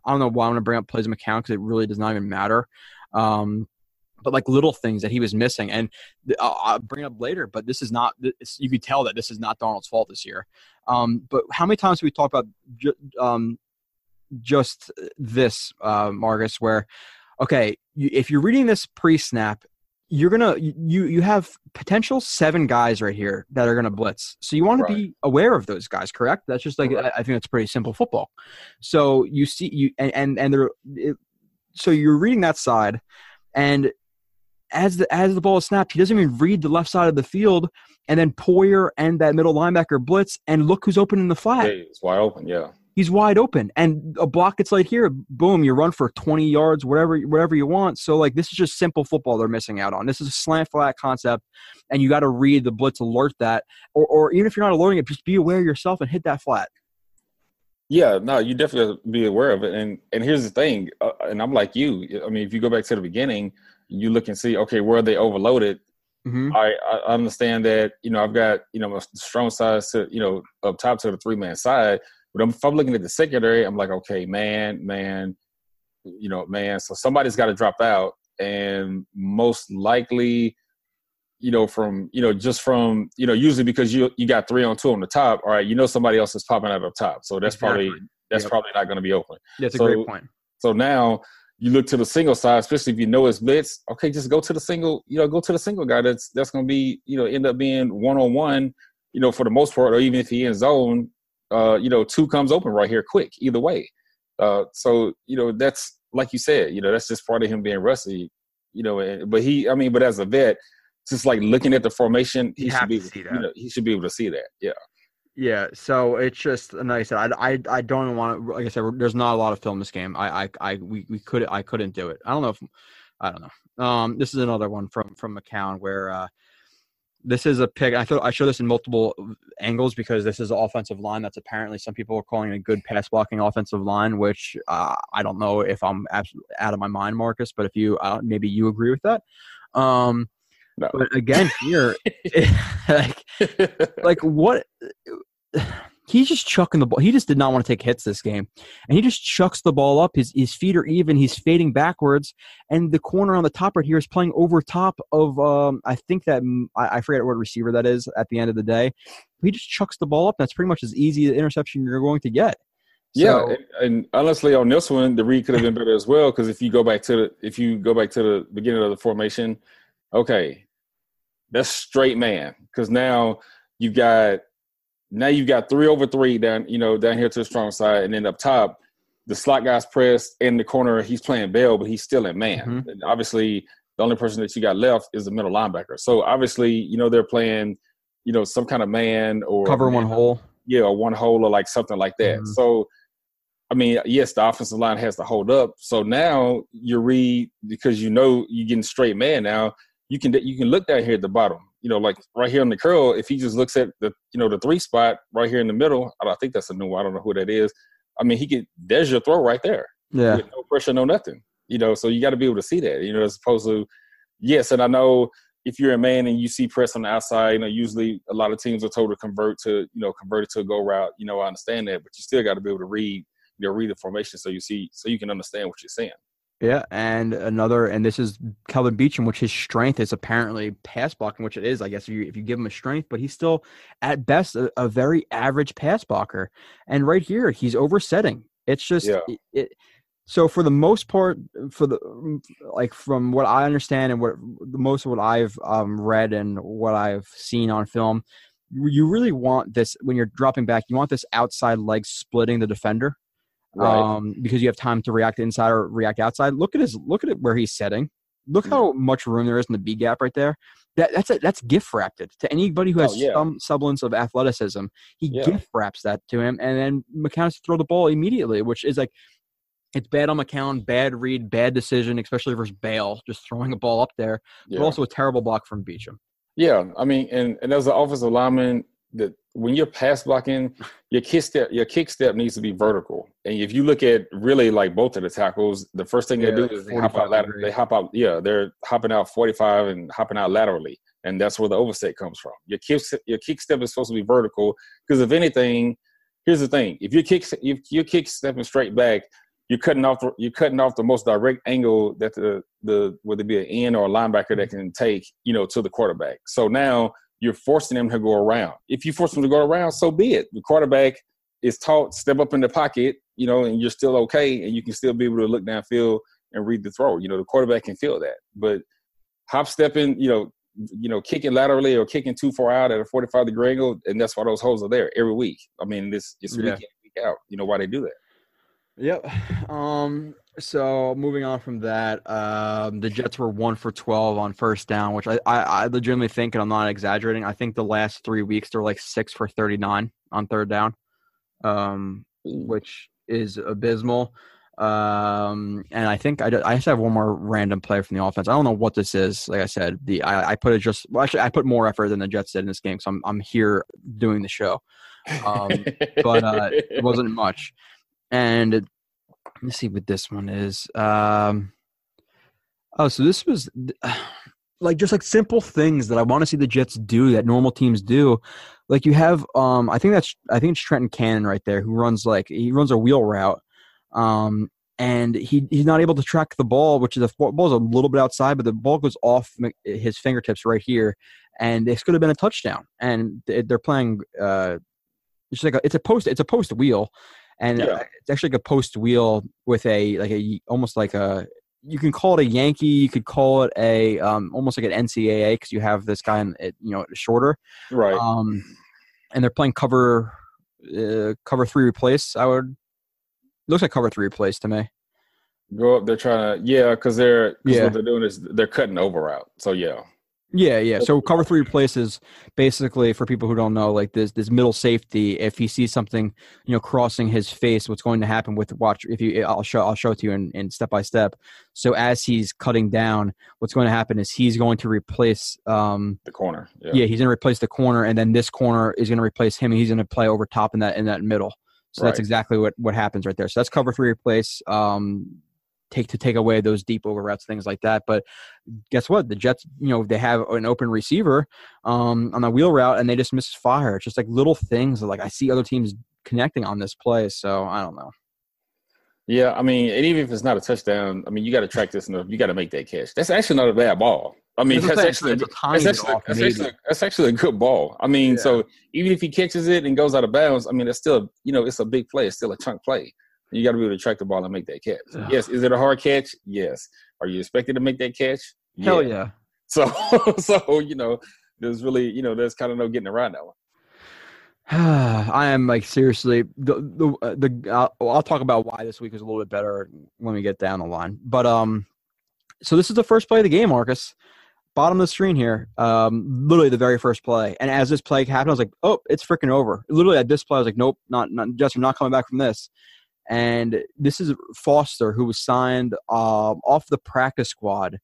I don't know why I'm gonna bring up plays McCown because it really does not even matter. Um, but like little things that he was missing, and I'll, I'll bring up later. But this is not. This, you could tell that this is not Darnold's fault this year. Um, but how many times have we talked about um, just this, uh, Marcus? Where okay, you, if you're reading this pre-snap, you're gonna you you have potential seven guys right here that are gonna blitz. So you want to be aware of those guys, correct? That's just like Right. I, I think that's pretty simple football. So you see you and and, and they're it, so you're reading that side, and as the as the ball is snapped, he doesn't even read the left side of the field, and then Poyer and that middle linebacker blitz, and look who's open in the flat Hey, it's wide open. Yeah. He's wide open and a block gets laid here boom you run for 20 yards whatever whatever you want so like this is just simple football they're missing out on this is a slant flat concept and you got to read the blitz alert that or, or even if you're not alerting it just be aware of yourself and hit that flat Yeah, no, you definitely have to be aware of it. And and here's the thing, uh, and I'm like you. I mean, if you go back to the beginning, you look and see, okay, where are they overloaded? mm-hmm. I, I understand that you know I've got you know a strong side to you know up top to the three man side, but if I'm looking at the secondary, I'm like, okay, man, man, you know, man. So somebody's got to drop out, and most likely, you know, from you know just from you know usually because you you got three on two on the top, all right, you know somebody else is popping out up top, so that's probably that's Yep. probably not going to be open. that's a So- great point So now you look to the single side, especially if you know it's blitz. Okay, just go to the single. You know, go to the single guy. That's that's going to be you know end up being one on one. You know, for the most part, or even if he in zone, uh, you know, two comes open right here, quick. Either way. Uh, so you know that's like you said. You know, that's just part of him being rusty. You know, and, but he, I mean, but as a vet, just like looking at the formation, he You should be, see you know, he should be able to see that. Yeah. Yeah, so it's just like I said, I, I, I don't want to. Like I said, there's not a lot of film in this game. I, I, I we, we could I couldn't do it. I don't know if I don't know. Um, this is another one from from McCown where uh, this is a pick. I thought I show this in multiple angles because this is an offensive line that's apparently some people are calling a good pass blocking offensive line, which uh, I don't know if I'm absolutely out of my mind, Marcus. But if you uh, maybe you agree with that. Um, No. but again, here, like like what he's just chucking the ball. He just did not want to take hits this game. And he just chucks the ball up. His his feet are even. He's fading backwards. And the corner on the top right here is playing over top of um i think that i, I forget what receiver that is at the end of the day. He just chucks the ball up. That's pretty much as easy an interception you're going to get. Yeah, and, and honestly, on this one, the read could have been better as well. Because if you go back to the if you go back to the beginning of the formation, okay, that's straight man. Because now you've got now you've got three over three down you know down here to the strong side, and then up top, the slot guy's pressed in the corner. He's playing bell, but he's still in man. Mhm. And obviously, the only person that you got left is the middle linebacker. So obviously, you know they're playing, you know, some kind of man or cover one hole yeah, or one hole or like something like that. Mhm. So, I mean, yes, the offensive line has to hold up. So now you read because you know you're getting straight man. Now you can you can look down here at the bottom. You know, like right here on the curl, if he just looks at the you know the three spot right here in the middle, I, don't, think that's a new one. I don't know who that is. I mean, he could. There's your throw right there. Yeah. no pressure, no nothing. You know, so you got to be able to see that. You know, as opposed to yes, and I know if you're a man and you see press on the outside, you know, usually a lot of teams are told to convert to, you know, convert it to a go route. You know, I understand that, but you still got to be able to read, you know, read the formation so you see, so you can understand what you're saying. Yeah, and another, and this is Kelvin Beachum, which his strength is apparently pass blocking, which it is, I guess, if you, if you give him a strength, but he's still at best a, a very average pass blocker. And right here, he's oversetting. It's just Yeah. it, it. So for the most part, for the like from what I understand and what the most of what I've um, read and what I've seen on film, you really want this when you're dropping back. You want this outside leg splitting the defender um, because you have time to react inside or react outside. Look at his look at it where he's setting. Look Mm. how much room there is in the B gap right there. That that's a, that's gift wrapped it to anybody who has Oh, yeah. some semblance of athleticism. He Yeah. gift wraps that to him, and then McCown has to throw the ball immediately, which is like it's bad on McCown, bad read, bad decision, especially versus Bale, just throwing a ball up there, yeah. but also a terrible block from Beachum. Yeah, I mean, and and as an offensive lineman, that when you're pass blocking, your kick step, your kick step needs to be vertical. And if you look at really like both of the tackles, the first thing Yeah, they do is they hop out lateral. They hop out, yeah, they're hopping out 45 and hopping out laterally, and that's where the overset comes from. Your kick, your kick step is supposed to be vertical because if anything, here's the thing: if your kick, if your kick stepping straight back, you're cutting off the, you're cutting off the most direct angle that the the whether it be an end or a linebacker that mm-hmm. can take you know to the quarterback. So now you're forcing them to go around. If you force them to go around, so be it. The quarterback is taught step up in the pocket, you know, and you're still okay, and you can still be able to look downfield and read the throw. You know, the quarterback can feel that, but hop stepping, you know, you know, kicking laterally or kicking too far out at a 45 degree angle, and that's why those holes are there every week. I mean, this it's Yeah. week in, week out. You know why they do that? Yep. Um. So moving on from that, um, the Jets were one for twelve on first down, which I, I, I legitimately think, and I'm not exaggerating. I think the last three weeks they're like six for thirty nine on third down, um, which is abysmal. Um, and I think I, I just have one more random play from the offense. I don't know what this is. Like I said, the I, I put it just well, actually I put more effort than the Jets did in this game, so I'm I'm here doing the show. Um, but, uh, it wasn't much. And let's see what this one is. Um, oh, so this was like just like simple things that I want to see the Jets do that normal teams do. Like you have, um, I think that's I think it's Trenton Cannon right there who runs like he runs a wheel route, um, and he he's not able to track the ball, which is the ball's a little bit outside, but the ball goes off his fingertips right here, and this could have been a touchdown. And they- they're playing. Uh, it's like a, it's a post it's a post wheel, and Yeah. uh, it's actually like a post wheel with a like a almost like a you can call it a Yankee, you could call it a um, almost like an NCAA because you have this guy in it, you know shorter, right. um, and they're playing cover uh, cover three replace. I would looks like cover three replace to me. Go up. They're trying to yeah, because they're 'cause Yeah. what they're doing is they're cutting over out. So yeah, Yeah, yeah. So cover three replaces basically for people who don't know, like this this middle safety. If he sees something, you know, crossing his face, what's going to happen with watch? If you, I'll show I'll show it to you in, in step by step. So as he's cutting down, what's going to happen is he's going to replace. Um, the corner. Yeah. yeah, he's going to replace the corner, and then this corner is going to replace him, and he's going to play over top in that in that middle. So that's exactly what what happens right there. So that's cover three replace. Um, take to take away those deep over routes, things like that. But guess what? The Jets, you know, they have an open receiver um, on the wheel route, and they just miss fire. It's just like little things that like I see other teams connecting on this play. So I don't know. Yeah, I mean, and even if it's not a touchdown, I mean, you got to track this enough. You got to make that catch. That's actually not a bad ball. I mean, That's that's, what I'm saying. actually a tiny that's actually, off, that's, actually that's actually a good ball. I mean, Yeah. so even if he catches it and goes out of bounds, I mean, it's still you know it's a big play. It's still a chunk play. You got to be able to track the ball and make that catch. Ugh. Yes, is it a hard catch? Yes. Are you expected to make that catch? Hell yeah. So, so you know, there's really you know there's kind of no getting around that one. I am like seriously the the uh, the uh, I'll talk about why this week is a little bit better when we get down the line. But um, so this is the first play of the game, Marcus. Bottom of the screen here, um, literally the very first play. And as this play happened, I was like, "Oh, it's freaking over!" Literally at this play, I was like, "Nope, not not Jets are not coming back from this." And this is Foster, who was signed um, off the practice squad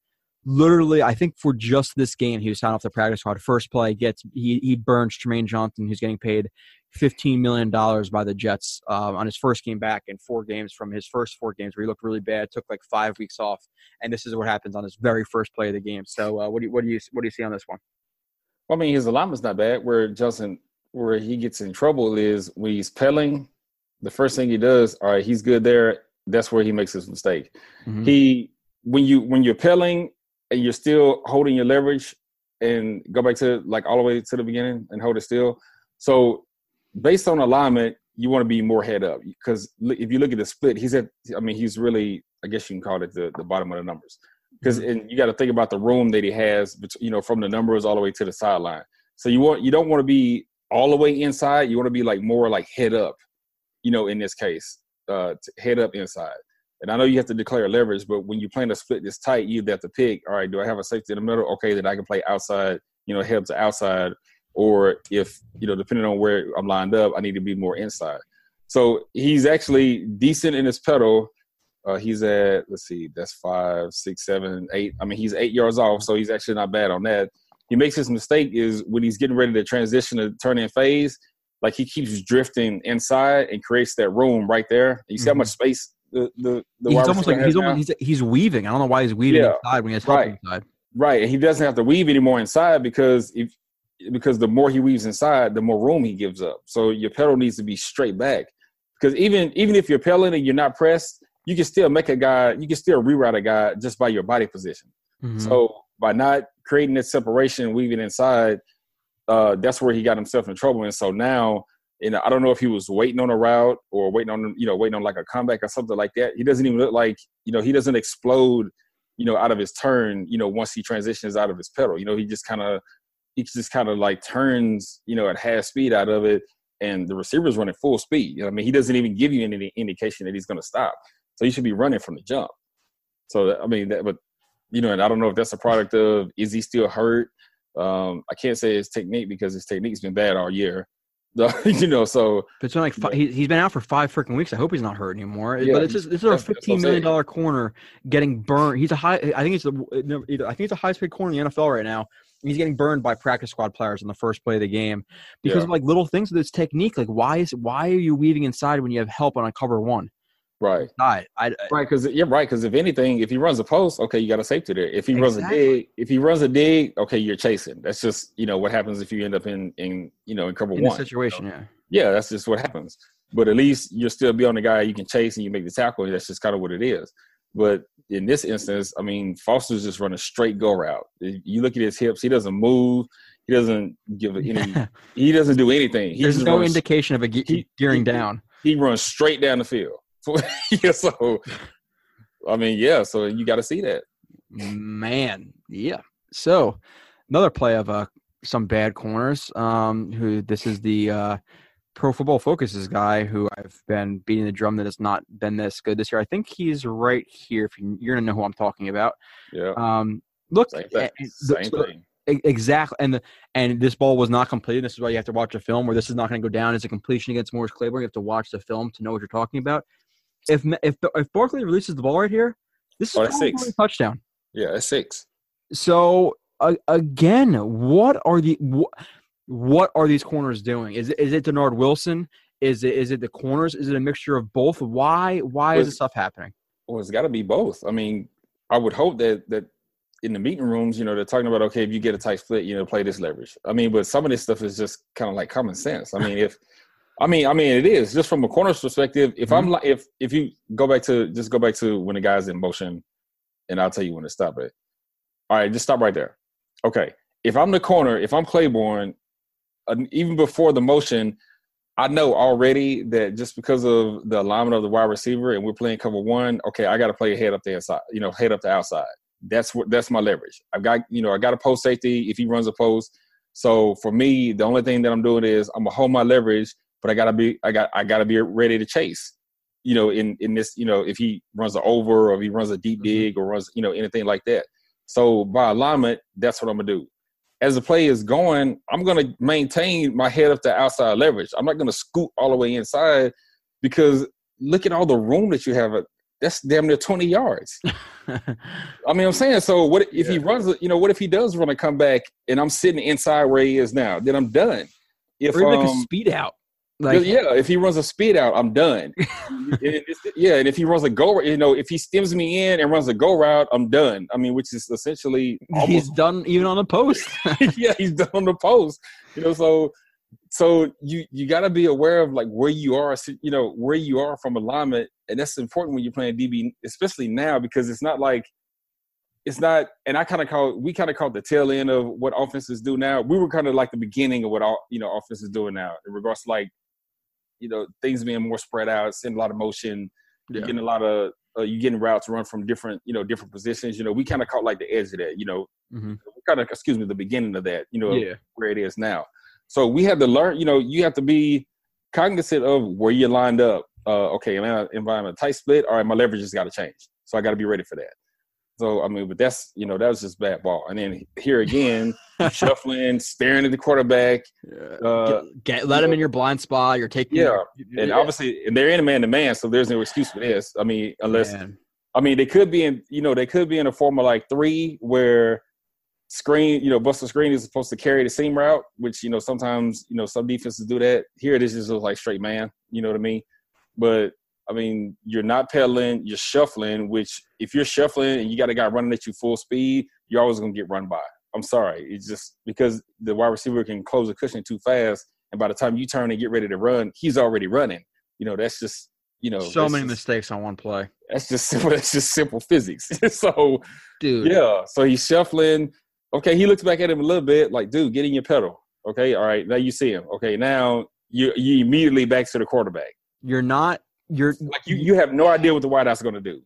literally, I think for just this game, he was signed off the practice squad. First play gets he he burns Trumaine Johnson, who's getting paid fifteen million dollars by the Jets um, on his first game back in four games from his first four games where he looked really bad, took like five weeks off, and this is what happens on his very first play of the game. So uh, what do you what do you what do you see on this one? Well, I mean, his alignment's not bad. Where Justin, where he gets in trouble is when he's pedaling. The first thing he does, all right, he's good there. That's where he makes his mistake. Mm-hmm. He when you when you're pedaling and you're still holding your leverage and go back to like all the way to the beginning and hold it still. So based on alignment, you want to be more head up because if you look at the split, he's at. I mean, he's really. I guess you can call it the, the bottom of the numbers because mm-hmm. and you got to think about the room that he has. You know, from the numbers all the way to the sideline. So you want you don't want to be all the way inside. You want to be like more like head up. You know, in this case, uh, head up inside. And I know you have to declare leverage, but when you're playing a split this tight, you have to pick. All right, do I have a safety in the middle? Okay, then I can play outside. You know, head to outside. Or if you know, depending on where I'm lined up, I need to be more inside. So he's actually decent in his pedal. Uh, he's at let's see, that's five, six, seven, eight. I mean, he's eight yards off, so he's actually not bad on that. He makes his mistake is when he's getting ready to transition to turn in phase, like he keeps drifting inside and creates that room right there. You see mm-hmm. how much space the the, the he's almost like he's almost he's, he's weaving. I don't know why he's weaving yeah, inside when he has right. inside. Right, and he doesn't have to weave anymore inside because if because the more he weaves inside, the more room he gives up. So your pedal needs to be straight back because even even if you're pedaling and you're not pressed, you can still make a guy. You can still reroute a guy just by your body position. Mm-hmm. So by not creating that separation, weaving inside, uh, that's where he got himself in trouble. And so now you know, I don't know if he was waiting on a route or waiting on, you know, waiting on like a comeback or something like that. He doesn't even look like, you know, he doesn't explode, you know, out of his turn, you know, once he transitions out of his pedal. You know, he just kind of, he just kind of like turns, you know, at half speed out of it, and the receiver's running full speed. You know, I mean, he doesn't even give you any indication that he's going to stop. So he should be running from the jump. So I mean, that, but you know, and I don't know if that's a product of is he still hurt? Um, I can't say his technique because his technique's been bad all year. you know, so it's been like five, he, has been out for five freaking weeks. I hope he's not hurt anymore. Yeah, but it's just, this is a fifteen million dollar corner getting burned. He's a high. I think it's the. I think it's a highest paid corner in the NFL right now. He's getting burned by practice squad players in the first play of the game because yeah. of like little things with his technique. Like why is why are you weaving inside when you have help on a cover one? Right. I, I, right. Because you're right. Because if anything, if he runs a post, okay, you got a safety there. If he exactly. runs a dig, if he runs a dig, okay, you're chasing. That's just you know what happens if you end up in in you know in cover in one situation. You know? Yeah. Yeah, that's just what happens. But at least you'll still be on the guy you can chase and you make the tackle. That's just kind of what it is. But in this instance, I mean, Foster's just running straight go route. You look at his hips; he doesn't move. He doesn't give any. he doesn't do anything. He There's no indication of a ge- he, gearing he, down. He runs straight down the field. yeah, so I mean, yeah, so you got to see that. Man, yeah. So another play of uh some bad corners. Um, who this is the uh Pro Football Focuses guy who I've been beating the drum that has not been this good this year. I think he's right here. If you, are gonna know who I'm talking about. Yeah. Um, look, same thing. Same thing. Exactly, and the, and this ball was not completed. This is why you have to watch a film where this is not going to go down as a completion against Morris Claiborne. You have to watch the film to know what you're talking about if if if Barkley releases the ball right here, this is oh, six. a touchdown. Yeah, a six. So uh, again, what are the what, what are these corners doing? Is it, is it Dennard Wilson? Is it is it the corners? Is it a mixture of both? Why why well, is this stuff happening? Well, it's got to be both. I mean, I would hope that that in the meeting rooms, you know, they're talking about okay, if you get a tight split, you know, play this leverage. I mean, but some of this stuff is just kind of like common sense. I mean, if I mean, I mean, it is just from a corner's perspective. If mm-hmm. I'm like, if if you go back to just go back to when the guy's in motion, and I'll tell you when to stop it. All right, just stop right there. Okay, if I'm the corner, if I'm Claiborne, uh, even before the motion, I know already that just because of the alignment of the wide receiver and we're playing cover one, okay, I got to play head up the inside, you know, head up the outside. That's what that's my leverage. I've got you know I got a post safety if he runs a post. So for me, the only thing that I'm doing is I'm gonna hold my leverage but I gotta be I got I gotta be ready to chase. You know, in in this, you know, if he runs an over or if he runs a deep mm-hmm. dig or runs, you know, anything like that. So by alignment, that's what I'm gonna do. As the play is going, I'm gonna maintain my head up to outside leverage. I'm not gonna scoot all the way inside because look at all the room that you have that's damn near 20 yards. I mean, I'm saying, so what if yeah. he runs, you know, what if he does run a comeback and I'm sitting inside where he is now? Then I'm done. If, or um, like a speed out. Like, yeah, if he runs a speed out, I'm done. yeah, and if he runs a go, you know, if he stems me in and runs a go route, I'm done. I mean, which is essentially almost, he's done even on the post. yeah, he's done on the post. You know, so so you you got to be aware of like where you are, you know, where you are from alignment, and that's important when you're playing DB, especially now because it's not like it's not. And I kind of call we kind of call the tail end of what offenses do now. We were kind of like the beginning of what all you know offenses doing now in regards to like you know things being more spread out, seeing a lot of motion, yeah. getting a lot of uh, you getting routes run from different you know different positions. You know, we kind of caught like the edge of that. You know, mm-hmm. kind of excuse me, the beginning of that. You know, yeah. where it is now. So we had to learn. You know, you have to be cognizant of where you're lined up. Uh, okay, am I, am I in a tight split? All right, my leverage has got to change. So I got to be ready for that. So I mean, but that's you know that was just bad ball. And then here again, shuffling, staring at the quarterback. Uh, get, get, let him in your blind spot. You're taking. Yeah, and obviously, and they're in a man to man, so there's no excuse for this. I mean, unless man. I mean they could be in you know they could be in a form of like three where screen you know Buster Skrine is supposed to carry the seam route, which you know sometimes you know some defenses do that. Here it is just like straight man. You know what I mean? But I mean, you're not pedaling, you're shuffling, which if you're shuffling and you got a guy running at you full speed, you're always going to get run by. I'm sorry. It's just because the wide receiver can close the cushion too fast. And by the time you turn and get ready to run, he's already running. You know, that's just, you know, so many just, mistakes on one play. That's just simple. That's just simple physics. so, dude, yeah. So he's shuffling. Okay. He looks back at him a little bit like, dude, get in your pedal. Okay. All right. Now you see him. Okay. Now you, you immediately back to the quarterback. You're not you're like you, you have no idea what the White House is going to do.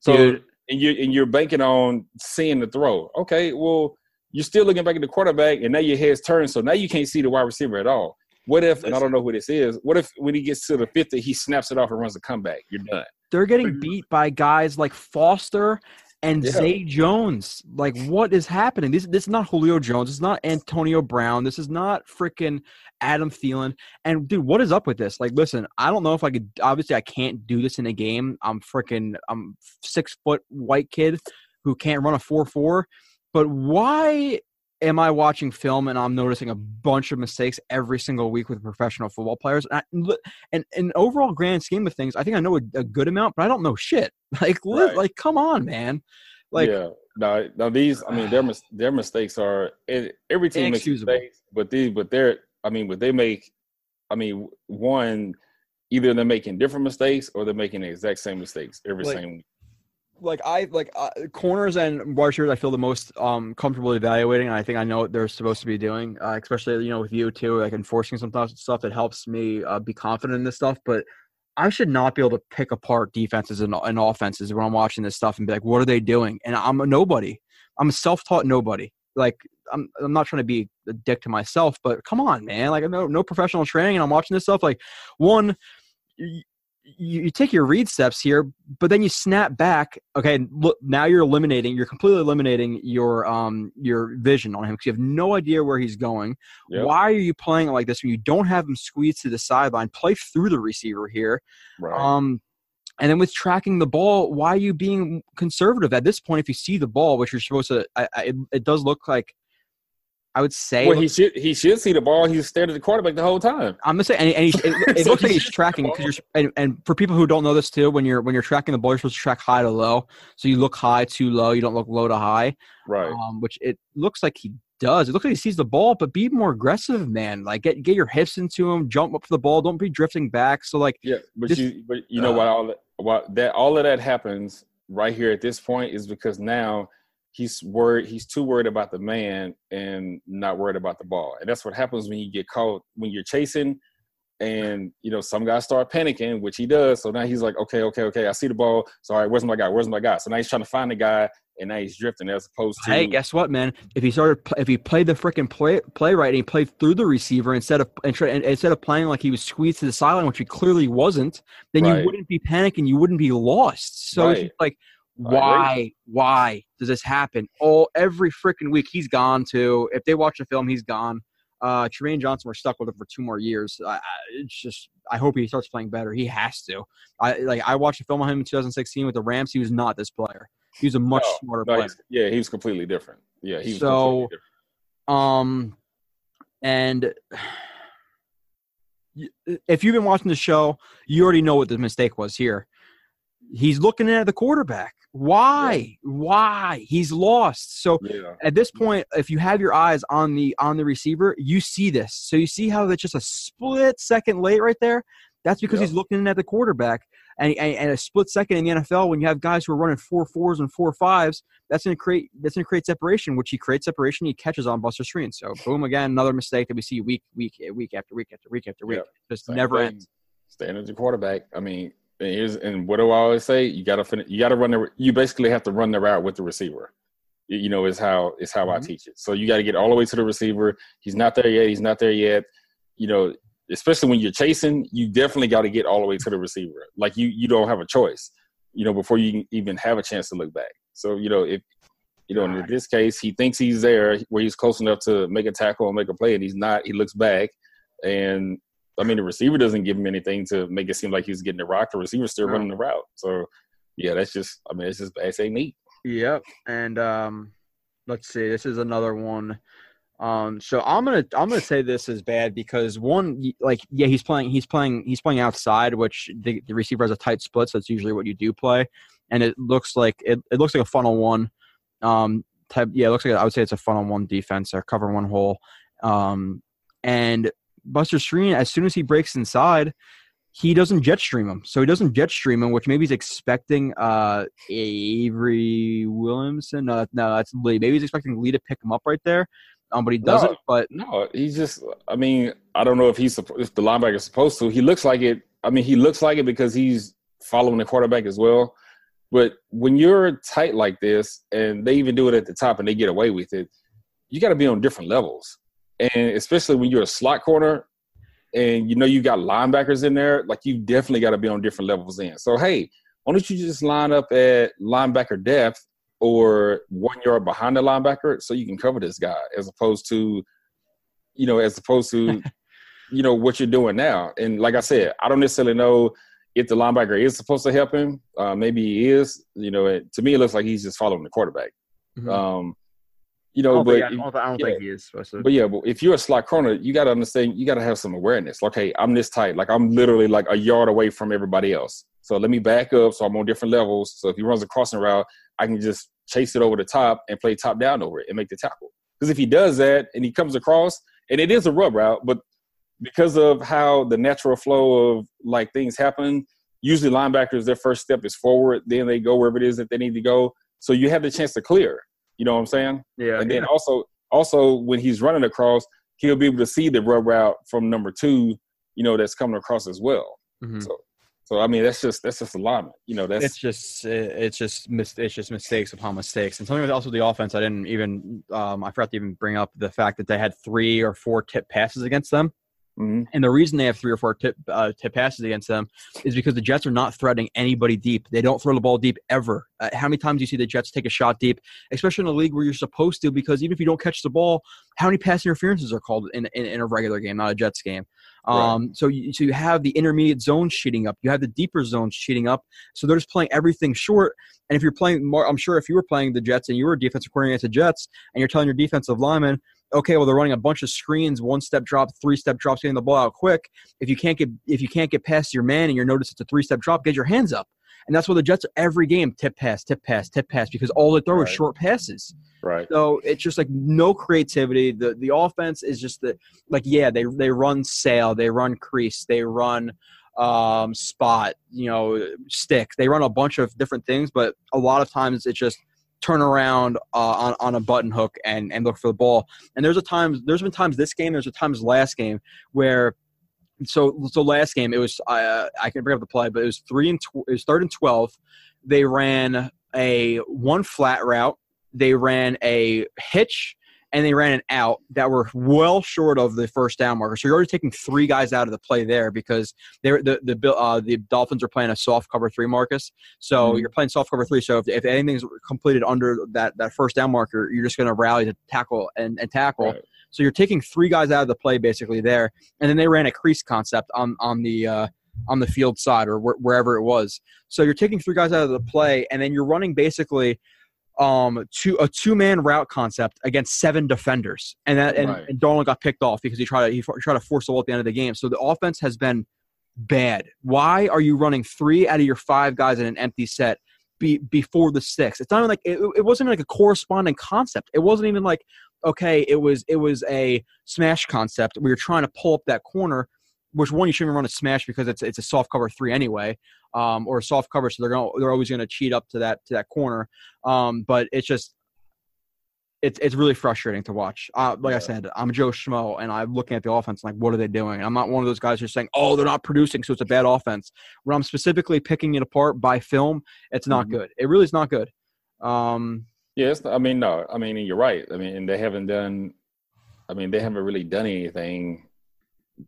So Dude. and you and you're banking on seeing the throw. Okay, well you're still looking back at the quarterback, and now your head's turned, so now you can't see the wide receiver at all. What if? And I don't know who this is. What if when he gets to the fifty, he snaps it off and runs a comeback? You're done. They're getting beat by guys like Foster and yeah. Zay Jones. Like, what is happening? This this is not Julio Jones. It's not Antonio Brown. This is not freaking Adam Thielen. And dude, what is up with this? Like, listen, I don't know if I could. Obviously, I can't do this in a game. I'm freaking. I'm six foot white kid who can't run a four four. But why am I watching film and I'm noticing a bunch of mistakes every single week with professional football players? And, I, and in overall grand scheme of things, I think I know a, a good amount, but I don't know shit. Like, right. like, come on, man. Like, yeah, no, no. These, I mean, their their mistakes are every team makes mistakes, but these, but they're, I mean, but they make, I mean, one, either they're making different mistakes or they're making the exact same mistakes every like, same week like I like uh, corners and wide receivers. I feel the most um, comfortable evaluating. And I think I know what they're supposed to be doing, uh, especially you know with you too, like enforcing some stuff that helps me uh, be confident in this stuff. But I should not be able to pick apart defenses and, and offenses when I'm watching this stuff and be like, what are they doing? And I'm a nobody. I'm a self-taught nobody. Like I'm, I'm not trying to be a dick to myself, but come on, man. Like no, no professional training, and I'm watching this stuff. Like one, you, you take your read steps here, but then you snap back. Okay, look, now you're eliminating. You're completely eliminating your um your vision on him because you have no idea where he's going. Yep. Why are you playing it like this when you don't have him squeezed to the sideline? Play through the receiver here. Right. Um, and then with tracking the ball, why are you being conservative at this point? If you see the ball, which you're supposed to, I, I, it, it does look like I would say. Well, he should he should see the ball. He's staring at the quarterback the whole time. I'm gonna say, and, and he, it, it so looks like he's tracking because you're. And, and, for people who don't know this too, when you're when you're tracking the ball, you're supposed to track high to low. So you look high to low. You don't look low to high. Right. Um, which it looks like he does. It looks like he sees the ball, but be more aggressive, man. Like get get your hips into him, jump up for the ball. Don't be drifting back. So like. Yeah, but just, you but you know uh, what all that all of that happens right here at this point is because now he's worried he's too worried about the man and not worried about the ball. And that's what happens when you get caught when you're chasing and you know some guys start panicking which he does. So now he's like okay okay okay i see the ball. Sorry where's my guy? Where's my guy? So now he's trying to find the guy and now he's drifting as opposed to hey guess what man? If he started if he played the freaking play play right and he played through the receiver instead of instead of playing like he was squeezed to the sideline which he clearly wasn't then right. you wouldn't be panicking. You wouldn't be lost. So right. it's like why why does this happen all every freaking week he's gone to if they watch the film he's gone Uh, Trumaine Johnson, we're stuck with him for two more years. I, I, it's just, I hope he starts playing better. He has to. I like, I watched a film on him in 2016 with the Rams. He was not this player. He was a much No, smarter no, player. yeah, he was completely different. Yeah, he was So- completely different. Um, and if you've been watching the show, you already know what the mistake was here. He's looking at the quarterback. Why? Why? He's lost. So Yeah, at this point, if you have your eyes on the on the receiver, you see this. So you see how that's just a split second late right there. That's because he's looking at the quarterback, and, and and a split second in the NFL when you have guys who are running four fours and four fives, that's going to create that's to create separation. Which he creates separation, he catches on Buster Skrine. So boom, again, another mistake that we see week week week after week after week after week. Just Same never thing. ends. Staying as your quarterback. I mean, and here's and what do I always say? You gotta finish. You gotta run the. You basically have to run the route with the receiver. You- know, is how is how I Mhm. teach it. So you got to get all the way to the receiver. He's not there yet. He's not there yet. You know, especially when you're chasing, you definitely got to get all the way to the receiver. Like you, you don't have a choice. You know, before you can even have a chance to look back. So you know, if you know, in this case, he thinks he's there where he's close enough to make a tackle and make a play, and he's not. He looks back, and I mean, the receiver doesn't give him anything to make it seem like he's getting the rock. The receiver's still No. running the route. So, yeah, that's just. I mean, it's just ain't neat. Yep. And um, let's see. This is another one. Um, so I'm gonna I'm gonna say this is bad because one, like, yeah, he's playing he's playing he's playing outside, which the, the receiver has a tight split, so that's usually what you do play. And it looks like it, it looks like a funnel one. Um, type yeah, it looks like I would say it's a funnel one defense or cover one hole. Um, and Buster Skrine, as soon as he breaks inside, he doesn't jet stream him. So he doesn't jet stream him, which maybe he's expecting uh Avery Williamson. No, no, that's Lee. Maybe he's expecting Lee to pick him up right there. Um, but he doesn't. No. But No, he's just. I mean, I don't know if he's if the linebacker's supposed to. He looks like it. I mean, he looks like it because he's following the quarterback as well. But when you're tight like this, and they even do it at the top, and they get away with it, you got to be on different levels, and especially when you're a slot corner, and you know you got linebackers in there, like you definitely got to be on different levels in. So hey, why don't you just line up at linebacker depth or one yard behind the linebacker so you can cover this guy as opposed to you know as opposed to you know what you're doing now and like i said i don't necessarily know if the linebacker is supposed to help him uh, maybe he is you know it, to me it looks like he's just following the quarterback Mhm. um you know but think, I don't, I don't yeah. think he is to. but yeah, but if you're a slot corner, you got to understand. You got to have some awareness. Like, hey, I'm this tight. Like, I'm literally like a yard away from everybody else. So let me back up. So I'm on different levels. So if he runs a crossing route, I can just chase it over the top and play top down over it and make the tackle. Because if he does that and he comes across, and it is a rub route, but because of how the natural flow of like things happen, usually linebackers their first step is forward, then they go wherever it is that they need to go. So you have the chance to clear. You know what I'm saying? yeah, and then also also when he's running across, he'll be able to see the rub route from number two, you know, that's coming across as well. Mhm. So so I mean that's just that's just alignment. You know, that's it's just it's just it's just mistakes upon mistakes. And something with also the offense, I didn't even um, I forgot to even bring up the fact that they had three or four tip passes against them. Mhm. And the reason they have three or four tip uh, tip passes against them is because the Jets are not threatening anybody deep. They don't throw the ball deep ever. Uh, how many times do you see the Jets take a shot deep, especially in a league where you're supposed to? Because even if you don't catch the ball, how many pass interferences are called in, in, in a regular game, not a Jets game? Um, So you so you have the intermediate zones cheating up. You have the deeper zones cheating up. So they're just playing everything short. And if you're playing more, I'm sure if you were playing the Jets and you were a defensive coordinator against the Jets, and you're telling your defensive lineman, okay, well they're running a bunch of screens, one step drop, three step drops, getting the ball out quick. If you can't get if you can't get past your man and you're notice it's a three step drop, get your hands up. And that's what the Jets are every game tip pass, tip pass, tip pass because all they throw is short passes. right. So it's just like no creativity. The the offense is just the like yeah they they run sail, they run crease, they run um spot, you know stick. They run a bunch of different things, but a lot of times it's just turn around uh, on on a button hook and and look for the ball. And there's a times there's been times this game, there's a times last game where. So, so last game it was uh, I can bring up the play, but it was three and tw- it was third and twelve. They ran a one flat route they ran a hitch and they ran an out that were well short of the first down marker. So you're already taking three guys out of the play there because they're the the uh, the Dolphins are playing a soft cover three, Marcus. So mm-hmm. you're playing soft cover three. So if, if anything's completed under that that first down marker, you're just going to rally to tackle and, and tackle. Right. So you're taking three guys out of the play basically there, and then they ran a crease concept on on the uh, on the field side or wh- wherever it was. So you're taking three guys out of the play, and then you're running basically um two a two man route concept against seven defenders, and that and, right. and Darnold got picked off because he tried to he tried to force the ball at the end of the game. So the offense has been bad. Why are you running three out of your five guys in an empty set? Be, before the six, it's not even like it, it wasn't like a corresponding concept. It wasn't even like okay, it was it was a smash concept. We were trying to pull up that corner which one you shouldn't run a smash because it's it's a soft cover three anyway, um, or a soft cover, so they're going they're always going to cheat up to that to that corner. Um, but it's just it's it's really frustrating to watch. Uh, like yeah. I said, I'm Joe Schmo, and I'm looking at the offense like, what are they doing? I'm not one of those guys who's saying, oh, they're not producing, so it's a bad offense. When I'm specifically picking it apart by film, it's not mm-hmm. good. It really is not good. Um, yes, I mean, no, I mean, you're right. I mean, they haven't done. I mean, they haven't really done anything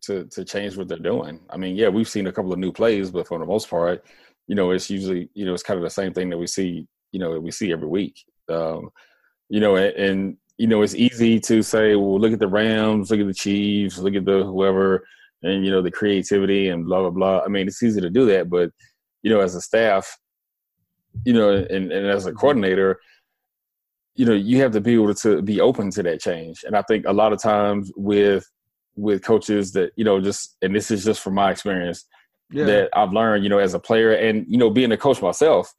to to change what they're doing. I mean, yeah, we've seen a couple of new plays, but for the most part, you know, it's usually you know it's kind of the same thing that we see you know that we see every week. Um, you know, and, and you know it's easy to say, well, look at the Rams, look at the Chiefs, look at the whoever, and you know the creativity and blah blah blah. I mean, it's easy to do that, but you know, as a staff, you know, and, and as a coordinator, you know, you have to be able to be open to that change. And I think a lot of times with with coaches that you know just and this is just from my experience yeah. that I've learned you know as a player and you know being a coach myself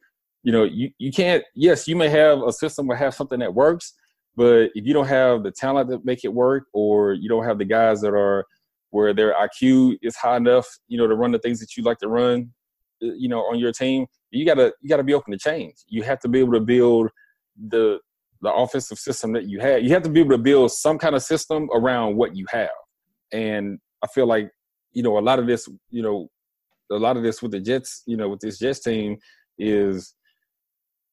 you know you, you can't yes you may have a system or have something that works but if you don't have the talent to make it work or you don't have the guys that are where their IQ is high enough you know to run the things that you like to run uh, you know on your team you gotta you gotta be open to change. You have to be able to build the the offensive system that you have. You have to be able to build some kind of system around what you have and I feel like, you know, a lot of this, you know, a lot of this with the Jets, you know, with this Jets team is,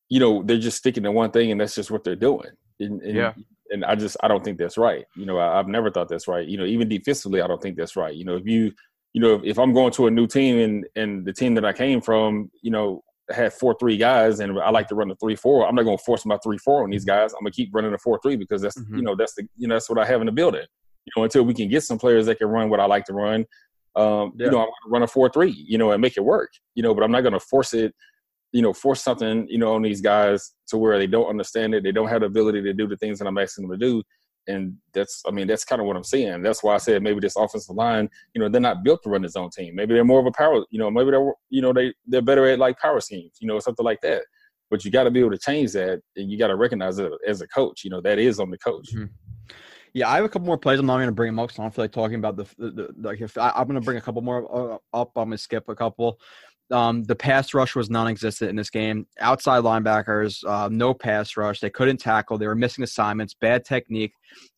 you know, they're just sticking to one thing and that's just what they're doing. And, and, yeah. And I just, I don't think that's right. You know, I, have never thought that's right. You know, even defensively, I don't think that's right. You know, if you, you know, if, if I'm going to a new team and, and the team that I came from, you know, had four three guys and I like to run the three four. I'm not going to force my three four on these guys. I'm going to keep running the four three because that's mm-hmm. you know that's the you know that's what I have in the building you know, until we can get some players that can run what I like to run. Um, yeah. You know, I'm going to run a four three, you know, and make it work. You know, but I'm not going to force it. You know, force something, you know, on these guys to where they don't understand it. They don't have the ability to do the things that I'm asking them to do. And that's, I mean, that's kind of what I'm seeing. That's why I said maybe this offensive line, you know, they're not built to run his own team. Maybe they're more of a power, you know, maybe they're, you know, they they're better at like power schemes, you know, something like that. But you got to be able to change that, and you got to recognize it as a coach. You know, that is on the coach. Mm-hmm. Yeah, I have a couple more plays. I'm not going to bring them up because I don't feel like talking about the, the, the like if I, am going to bring a couple more uh, up. I'm going to skip a couple. Um, the pass rush was non-existent in this game. Outside linebackers, uh, no pass rush. They couldn't tackle. They were missing assignments. Bad technique.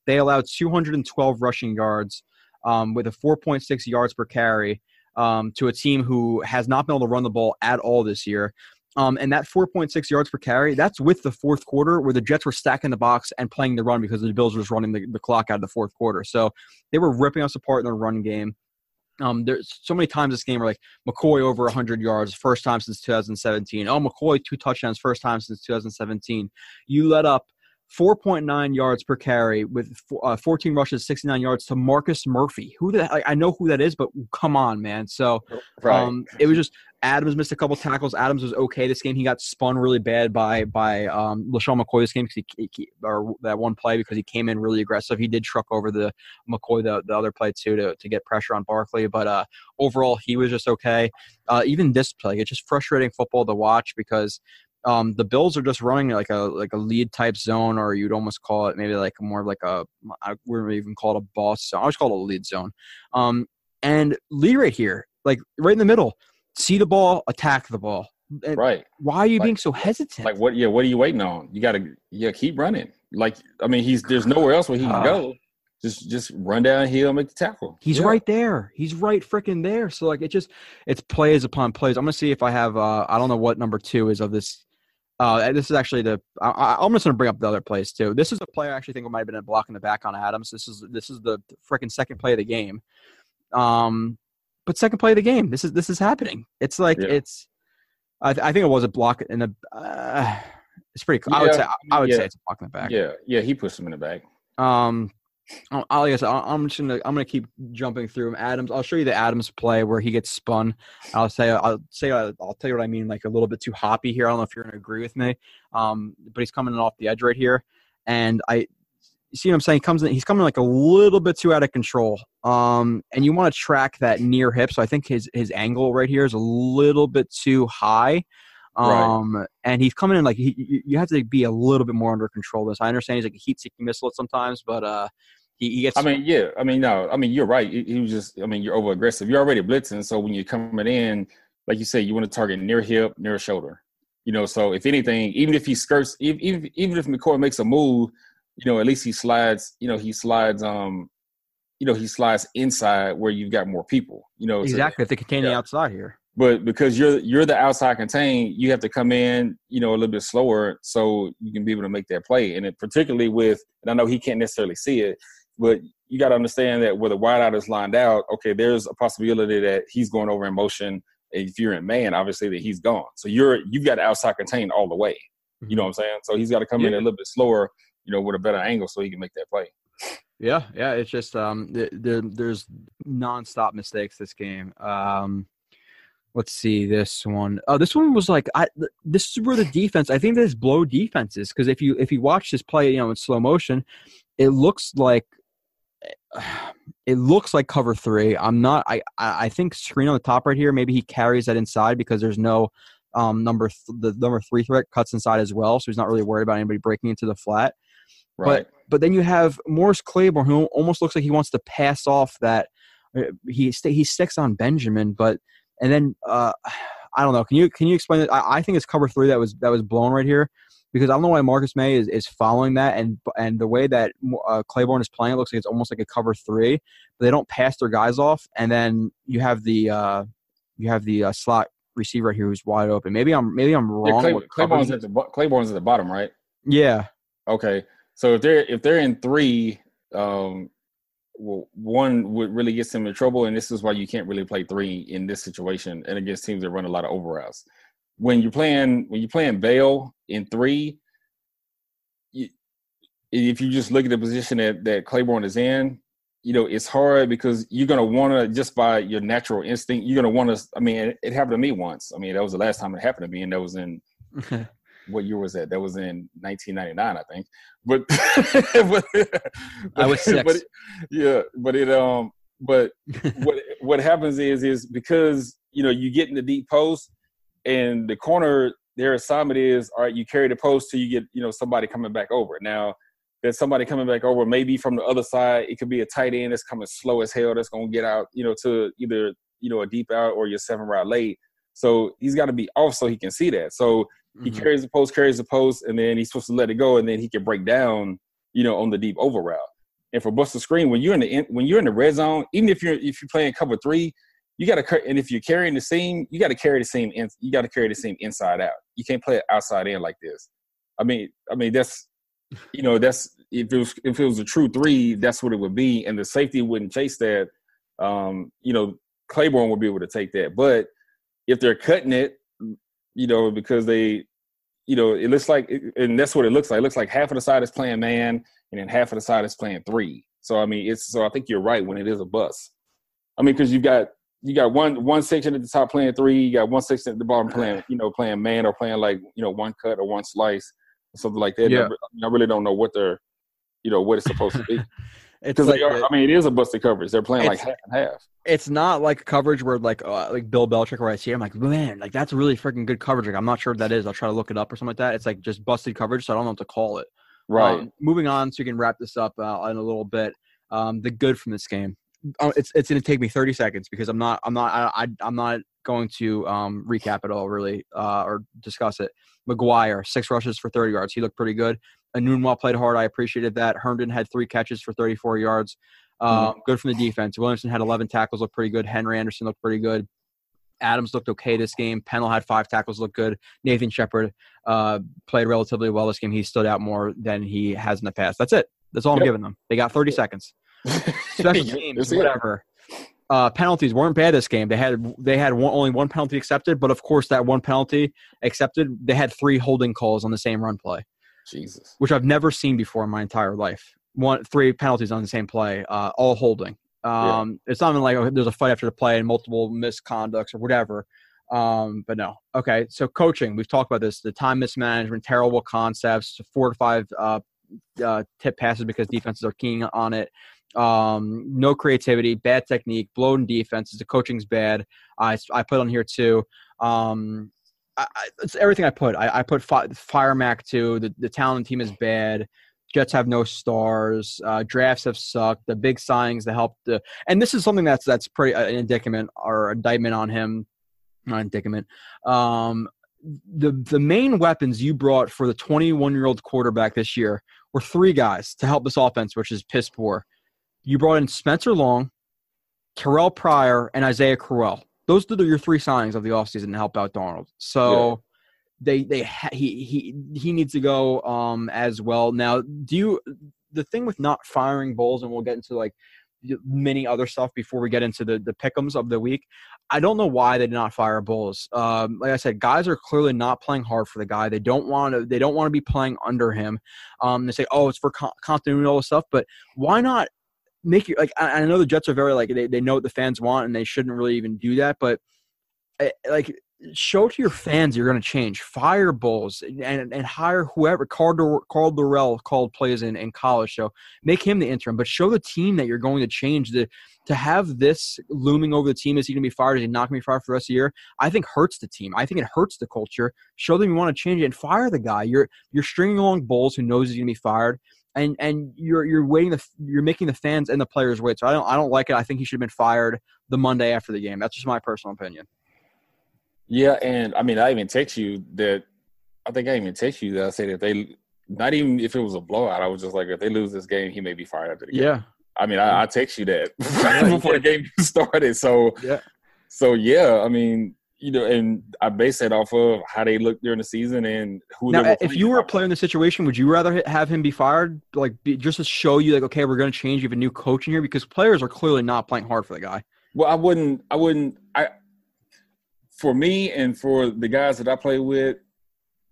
They allowed 212 rushing yards um, with a 4.6 yards per carry um, to a team who has not been able to run the ball at all this year. Um, and that 4.6 yards per carry, that's with the fourth quarter where the Jets were stacking the box and playing the run because the Bills were just running the, the clock out of the fourth quarter. So they were ripping us apart in the run game. Um, there's so many times this game where like McCoy over 100 yards, first time since 2017. Oh, McCoy two touchdowns, first time since 2017. You let up 4.9 yards per carry with uh, 14 rushes, 69 yards to Marcus Murphy. Who the I know who that is, but come on, man. So right. um, it was just Adams missed a couple tackles. Adams was okay this game. He got spun really bad by by um, LeSean McCoy this game because he, he, or that one play because he came in really aggressive. He did truck over the McCoy the, the other play too to, to get pressure on Barkley. But uh, overall, he was just okay. Uh, even this play, it's just frustrating football to watch because um, the Bills are just running like a like a lead type zone, or you'd almost call it maybe like more like a I wouldn't even call it a boss zone. I just call it a lead zone. Um, and Lee right here, like right in the middle, see the ball, attack the ball. Right. Why are you like, being so hesitant? Like what? Yeah. What are you waiting on? You got to yeah keep running. Like I mean, he's there's nowhere else where he can uh, go. Just just run downhill, and make the tackle. He's yeah. right there. He's right freaking there. So like it just it's plays upon plays. I'm gonna see if I have uh I don't know what number two is of this Uh, this is actually the. I, I'm just to bring up the other plays too. This is a play I actually think might have been a block in the back on Adams. This is this is the freaking second play of the game. Um, but second play of the game. This is this is happening. It's like Yeah. it's. I, I think it was a block in the. Uh, it's pretty. I would say. I would yeah. say it's a block in the back. Yeah, yeah, he pushed him in the back. Um, I I guess I- I'm just gonna I'm gonna keep jumping through 'em. Adams. I'll show you the Adams play where he gets spun. I'll say I'll say I'll, I'll tell you what I mean. Like a little bit too hoppy here. I don't know if you're gonna agree with me. Um, but he's coming off the edge right here, and I you see what I'm saying. He comes in. He's coming like a little bit too out of control. Um, and you want to track that near hip. So I think his his angle right here is a little bit too high. Right. Um, and he's coming in like he, you- have to be a little bit more under control. This I understand he's like a heat-seeking missile at sometimes, but uh, he, he gets. I mean, yeah, I mean, no, I mean, you're right. He, he was just, I mean, you're over aggressive. You're already blitzing, so when you're coming in, like you say, you want to target near hip, near shoulder. You know, so if anything, even if he skirts, even even, even if McCoy makes a move, you know, at least he slides. You know, he slides. Um, you know, he slides inside where you've got more people. You know, exactly if they contain the yeah. outside here. but because you're you're the outside contain, you have to come in, you know, a little bit slower so you can be able to make that play. And it, particularly with, and I know he can't necessarily see it, but you got to understand that where the wideout is lined out, okay, there's a possibility that he's going over in motion. And if you're in man, obviously that he's gone. So you're you've got outside contain all the way. You know what I'm saying? So he's got to come in a little bit slower, you know, with a better angle so he can make that play. Yeah, yeah. It's just um, th- there, there's nonstop mistakes this game. Um, let's see this one. Oh, this one was like I. This is where the defense. I think this blow defenses because if you if you watch this play, you know, in slow motion, it looks like it looks like cover three. I'm not. I I I think screen on the top right here. Maybe he carries that inside because there's no um number th- the number three threat cuts inside as well, so he's not really worried about anybody breaking into the flat. Right. But but then you have Morris Claiborne, who almost looks like he wants to pass off that. uh, He st- he sticks on Benjamin, but and then uh, I don't know. Can you can you explain it? I, I think it's cover three that was that was blown right here because I don't know why Marcus Maye is, is following that and and the way that uh, Claiborne is playing it looks like it's almost like a cover three, but they don't pass their guys off, and then you have the uh, you have the uh, slot receiver here who's wide open. Maybe I'm maybe I'm Yeah, wrong. Clay, Claiborne's at the Claiborne's at the bottom, right? yeah, Okay, so if they're if they're in three, um, well, one would really get them in trouble, and this is why you can't really play three in this situation and against teams that run a lot of over routes. When you're playing when you're playing Bale in three, you, if you just look at the position that that Claiborne is in, you know it's hard because you're gonna want to just by your natural instinct, you're gonna want to. I mean, it, it happened to me once. I mean, that was the last time it happened to me, and that was in what year was that? That was in 1999, I think. But, but I was six. But it- yeah, but it um, but what what happens is is because you know you get in the deep post and the corner their assignment is all right. You carry the post till you get you know somebody coming back over. Now there's somebody coming back over, maybe from the other side. It could be a tight end that's coming slow as hell. That's gonna get out, you know, to either you know a deep out or your seven route late. So he's got to be off so he can see that. So he Mhm. carries the post, carries the post, and then he's supposed to let it go, and then he can break down, you know, on the deep over route. And for bust Buster Skrine, when you're in the in, when you're in the red zone, even if you're if you're playing cover three, you got to cut and if you're carrying the seam, you got to carry the seam in, you got to carry the seam inside out. You can't play it outside in like this. I mean, I mean that's you know that's if it was if it was a true three, that's what it would be, and the safety wouldn't chase that. Um, you know, Claiborne would be able to take that, but if they're cutting it, you know, because they, you know, it looks like, and that's what it looks like. It looks like half of the side is playing man, and then half of the side is playing three. So I mean, it's so I think you're right when it is a bus. I mean, because you've got you got one one section at the top playing three, you got one section at the bottom playing, you know, playing man or playing like you know one cut or one slice or something like that. Yeah. I, I really don't know what they're, you know, what it's supposed to be. it's like are, the- I mean, it is a busted coverage. They're playing like half and half. it's not like coverage where like uh, like Bill Belichick where I see it, I'm like man like that's really freaking good coverage. Like I'm not sure what that is. I'll try to look it up or something like that. It's like just busted coverage so I don't know what to call it. Right. Um, moving on so we can wrap this up uh, in a little bit um, the good from this game. Uh, it's it's gonna take me 30 seconds because I'm not I'm not I, I I'm not going to um, recap it all really uh, or discuss it. McGuire six rushes for 30 yards. He looked pretty good Enunwa played hard I appreciated that Herndon had three catches for 34 yards um, good from the defense. Williamson had 11 tackles, looked pretty good. Henry Anderson looked pretty good. Adams looked okay this game. Pennel had five tackles, looked good. Nathan Shepherd uh, played relatively well this game. He stood out more than he has in the past. That's it. That's all I'm giving them. They got 30 seconds. Special teams, whatever. Uh, penalties weren't bad this game. They had they had one, only one penalty accepted, but of course that one penalty accepted, they had three holding calls on the same run play. Jesus. Which I've never seen before in my entire life. One three penalties on the same play, uh, all holding. Um, yeah. It's not even like oh, there's a fight after the play and multiple misconducts or whatever. Um, but no. Okay. So coaching, we've talked about this. The time mismanagement, terrible concepts, four to five uh, uh, tip passes because defenses are keying on it. Um, no creativity, bad technique, blown defenses. The coaching's bad. I, I put on here too. Um, I, it's everything I put. I, I put fi- Fire Mac too. The, the talent team is bad. Jets have no stars. Uh, drafts have sucked. The big signings that helped the, and this is something that's that's pretty uh, an indictment or indictment on him, not indictment. Um, the the main weapons you brought for the 21 year old quarterback this year were three guys to help this offense, which is piss poor. You brought in Spencer Long, Terrell Pryor, and Isaiah Crowell. Those are your three signings of the offseason to help out Darnold. So they they ha- he he he needs to go um as well. Now, do you the thing with not firing Bowles, and we'll get into like many other stuff before we get into the the pickums of the week. I don't know why they did not fire Bowles. Um, like I said, guys are clearly not playing hard for the guy. They don't want to. They don't want to be playing under him. Um, they say, "Oh, it's for con- continuity and all this stuff," but why not make you like? I, I know the Jets are very like they they know what the fans want, and they shouldn't really even do that, but eh, like show to your fans you're going to change. Fire Bowles and, and hire whoever. Carl, Dur- Karl Dorrell called plays in, in college, so make him the interim. But show the team that you're going to change. The to have this looming over the team is he going to be fired? Is he not going to be fired for the rest of the year? I think hurts the team. I think it hurts the culture. Show them you want to change it and fire the guy. You're you're stringing along Bowles who knows he's going to be fired. And, and you're you're waiting the you're making the fans and the players wait. So I don't I don't like it. I think he should have been fired the Monday after the game. That's just my personal opinion. Yeah, and I mean, I even text you that. I think I even text you that I said if they, not even if it was a blowout, I was just like, if they lose this game, he may be fired after the game. Yeah. I mean, I, I text you that before the game started. So, yeah. So yeah, I mean, you know, and I base that off of how they look during the season and who. Now, if you were a player in the situation, would you rather have him be fired, like be, just to show you, like, okay, we're going to change. You have a new coach in here because players are clearly not playing hard for the guy. Well, I wouldn't. I wouldn't. I for me and for the guys that I play with,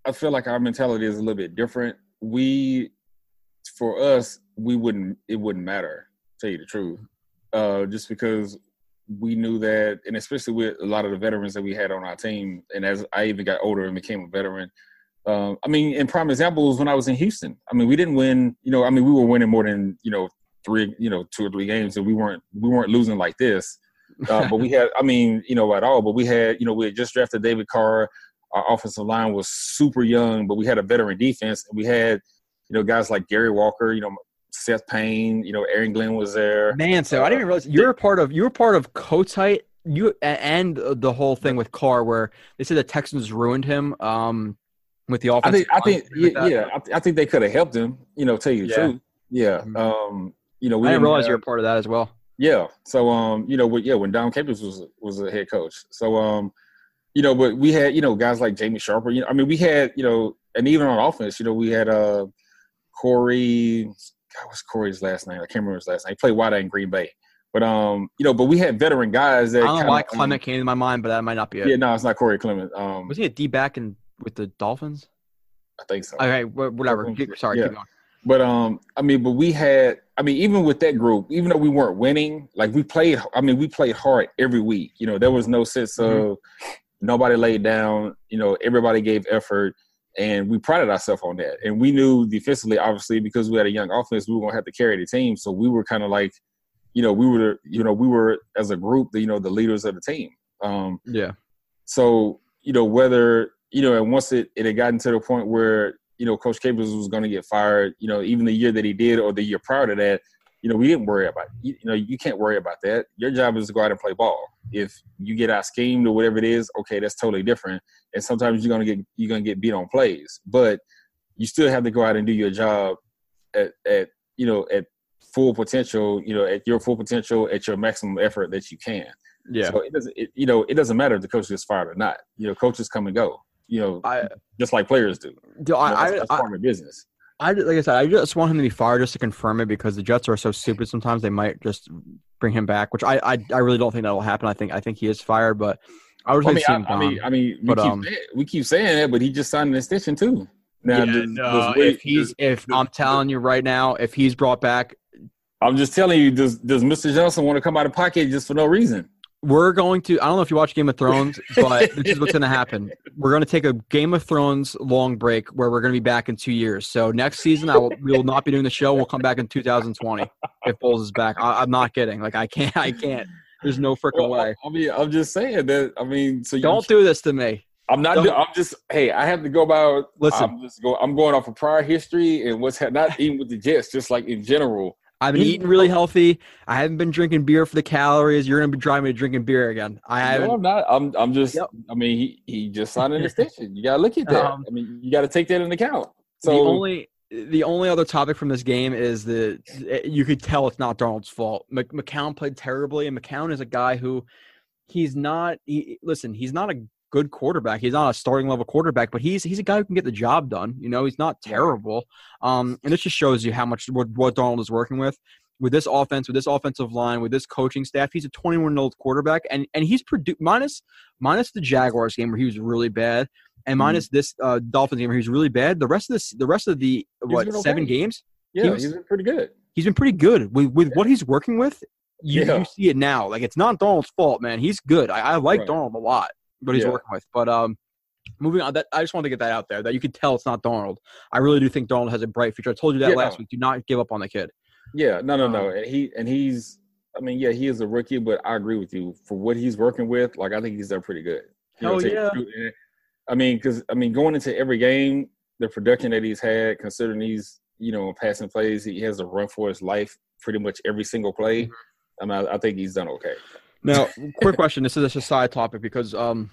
I feel like our mentality is a little bit different. We, for us, we wouldn't. It wouldn't matter. Tell you the truth, uh, just because we knew that, and especially with a lot of the veterans that we had on our team, and as I even got older and became a veteran. Um, I mean, in prime examples, when I was in Houston, I mean, we didn't win. You know, I mean, we were winning more than you know three, you know, two or three games, and we weren't we weren't losing like this. Uh, but we had, I mean, you know, at all. But we had, you know, we had just drafted David Carr. Our offensive line was super young, but we had a veteran defense, and we had, you know, guys like Gary Walker, you know, Seth Payne, you know, Aaron Glenn was there. Man, so uh, I didn't even realize you're a part of you're part of Kotite. You and the whole thing with Carr, where they said the Texans ruined him um, with the offense. I think, I think yeah, yeah, I, I, think they could have helped him. You know, tell you the yeah. truth. Yeah, mm-hmm. um, you know, we I didn't realize have, you're a part of that as well. Yeah. So um, you know, yeah, when Dom Capers was was a head coach. So um, you know, but we had, you know, guys like Jamie Sharper, you know, I mean we had, you know, and even on offense, you know, we had uh Corey God, what's Corey's last name? I can't remember his last name. He played wide in Green Bay. But um, you know, but we had veteran guys that I don't know why Clement um, came to my mind, but that might not be it. Yeah, no, it's not Corey Clement. Um, was he a D back in with the Dolphins? I think so. Okay, whatever. Sorry, yeah. keep going. But um, I mean, but we had, I mean, even with that group, even though we weren't winning, like we played. I mean, we played hard every week. You know, there was no sense mm-hmm. of nobody laid down. You know, everybody gave effort, and we prided ourselves on that. And we knew defensively, obviously, because we had a young offense, we were gonna have to carry the team. So we were kind of like, you know, we were, you know, we were as a group, the, you know, the leaders of the team. Um, yeah. So you know whether you know, and once it it had gotten to the point where you know, Coach Capers was going to get fired, you know, even the year that he did or the year prior to that, you know, we didn't worry about. You, you know, you can't worry about that. Your job is to go out and play ball. If you get out schemed or whatever it is, okay, that's totally different. And sometimes you're gonna get you're gonna get beat on plays, but you still have to go out and do your job at, at you know at full potential. You know, at your full potential, at your maximum effort that you can. Yeah. So it doesn't, it, you know, it doesn't matter if the coach gets fired or not. You know, coaches come and go. You know, I, just like players do. do You know, I, that's, that's I, part of business. I like I said, I just want him to be fired just to confirm it because the Jets are so stupid. Sometimes they might just bring him back, which I I, I really don't think that will happen. I think I think he is fired, but I would I like mean, I, I mean. I mean, we But, keep um, saying, we keep saying that, but he just signed an extension too. Now, Yeah, does- no, does Wade- if he's does- if does- I'm telling you right now, if he's brought back, I'm just telling you, does does Mr. Johnson want to come out of pocket just for no reason? We're going to. I don't know if you watch Game of Thrones, but this is what's going to happen. We're going to take a Game of Thrones long break where we're going to be back in two years. So next season, I will we will not be doing the show. We'll come back in 2020 if Bowles is back. I, I'm not kidding. Like I can't. I can't. There's no freaking Well, way. I mean, I'm just saying that. I mean, so you, Don't do this to me. I'm not. I'm just. Hey, I have to go about. Listen. I'm just go. I'm going off of prior history and what's ha- not even with the Jets, just like in general. I've been eating really healthy. I haven't been drinking beer for the calories. You're gonna be driving me to drinking beer again. I haven't. No, I'm not. I'm. I'm just. Yep. I mean, he he just signed an extension. You gotta look at that. Um, I mean, you got to take that into account. So the only the only other topic from this game is that you could tell it's not Darnold's fault. McCown played terribly, and McCown is a guy who he's not. He, listen, he's not a good quarterback. He's not a starting level quarterback, but he's he's a guy who can get the job done. You know, he's not terrible. Um, and this just shows you how much what, what Darnold is working with. With this offense, with this offensive line, with this coaching staff, he's a 21 year old quarterback, and and he's produced minus minus the Jaguars game where he was really bad, and minus this uh, Dolphins game where he was really bad. The rest of this, the rest of the what okay. seven games, yeah, was- he's been pretty good. he's been pretty good with with what he's working with. You, Yeah. you see it now. Like it's not Darnold's fault, man. He's good. I, I like Right. Donald a lot, but he's Yeah. working with. But um, moving on. That I just wanted to get that out there that you could tell it's not Darnold. I really do think Darnold has a bright future. I told you that Yeah, last no. week. Do not give up on the kid. Yeah, no, no, no. Um, And he and he's. I mean, yeah, he is a rookie, but I agree with you for what he's working with. Like, I think he's done pretty good. You Hell take- yeah. I mean, because I mean, going into every game, the production that he's had, considering he's you know passing plays, he has a run for his life pretty much every single play. Mm-hmm. I mean, I, I think he's done okay. Now, quick question. This is a side topic because um,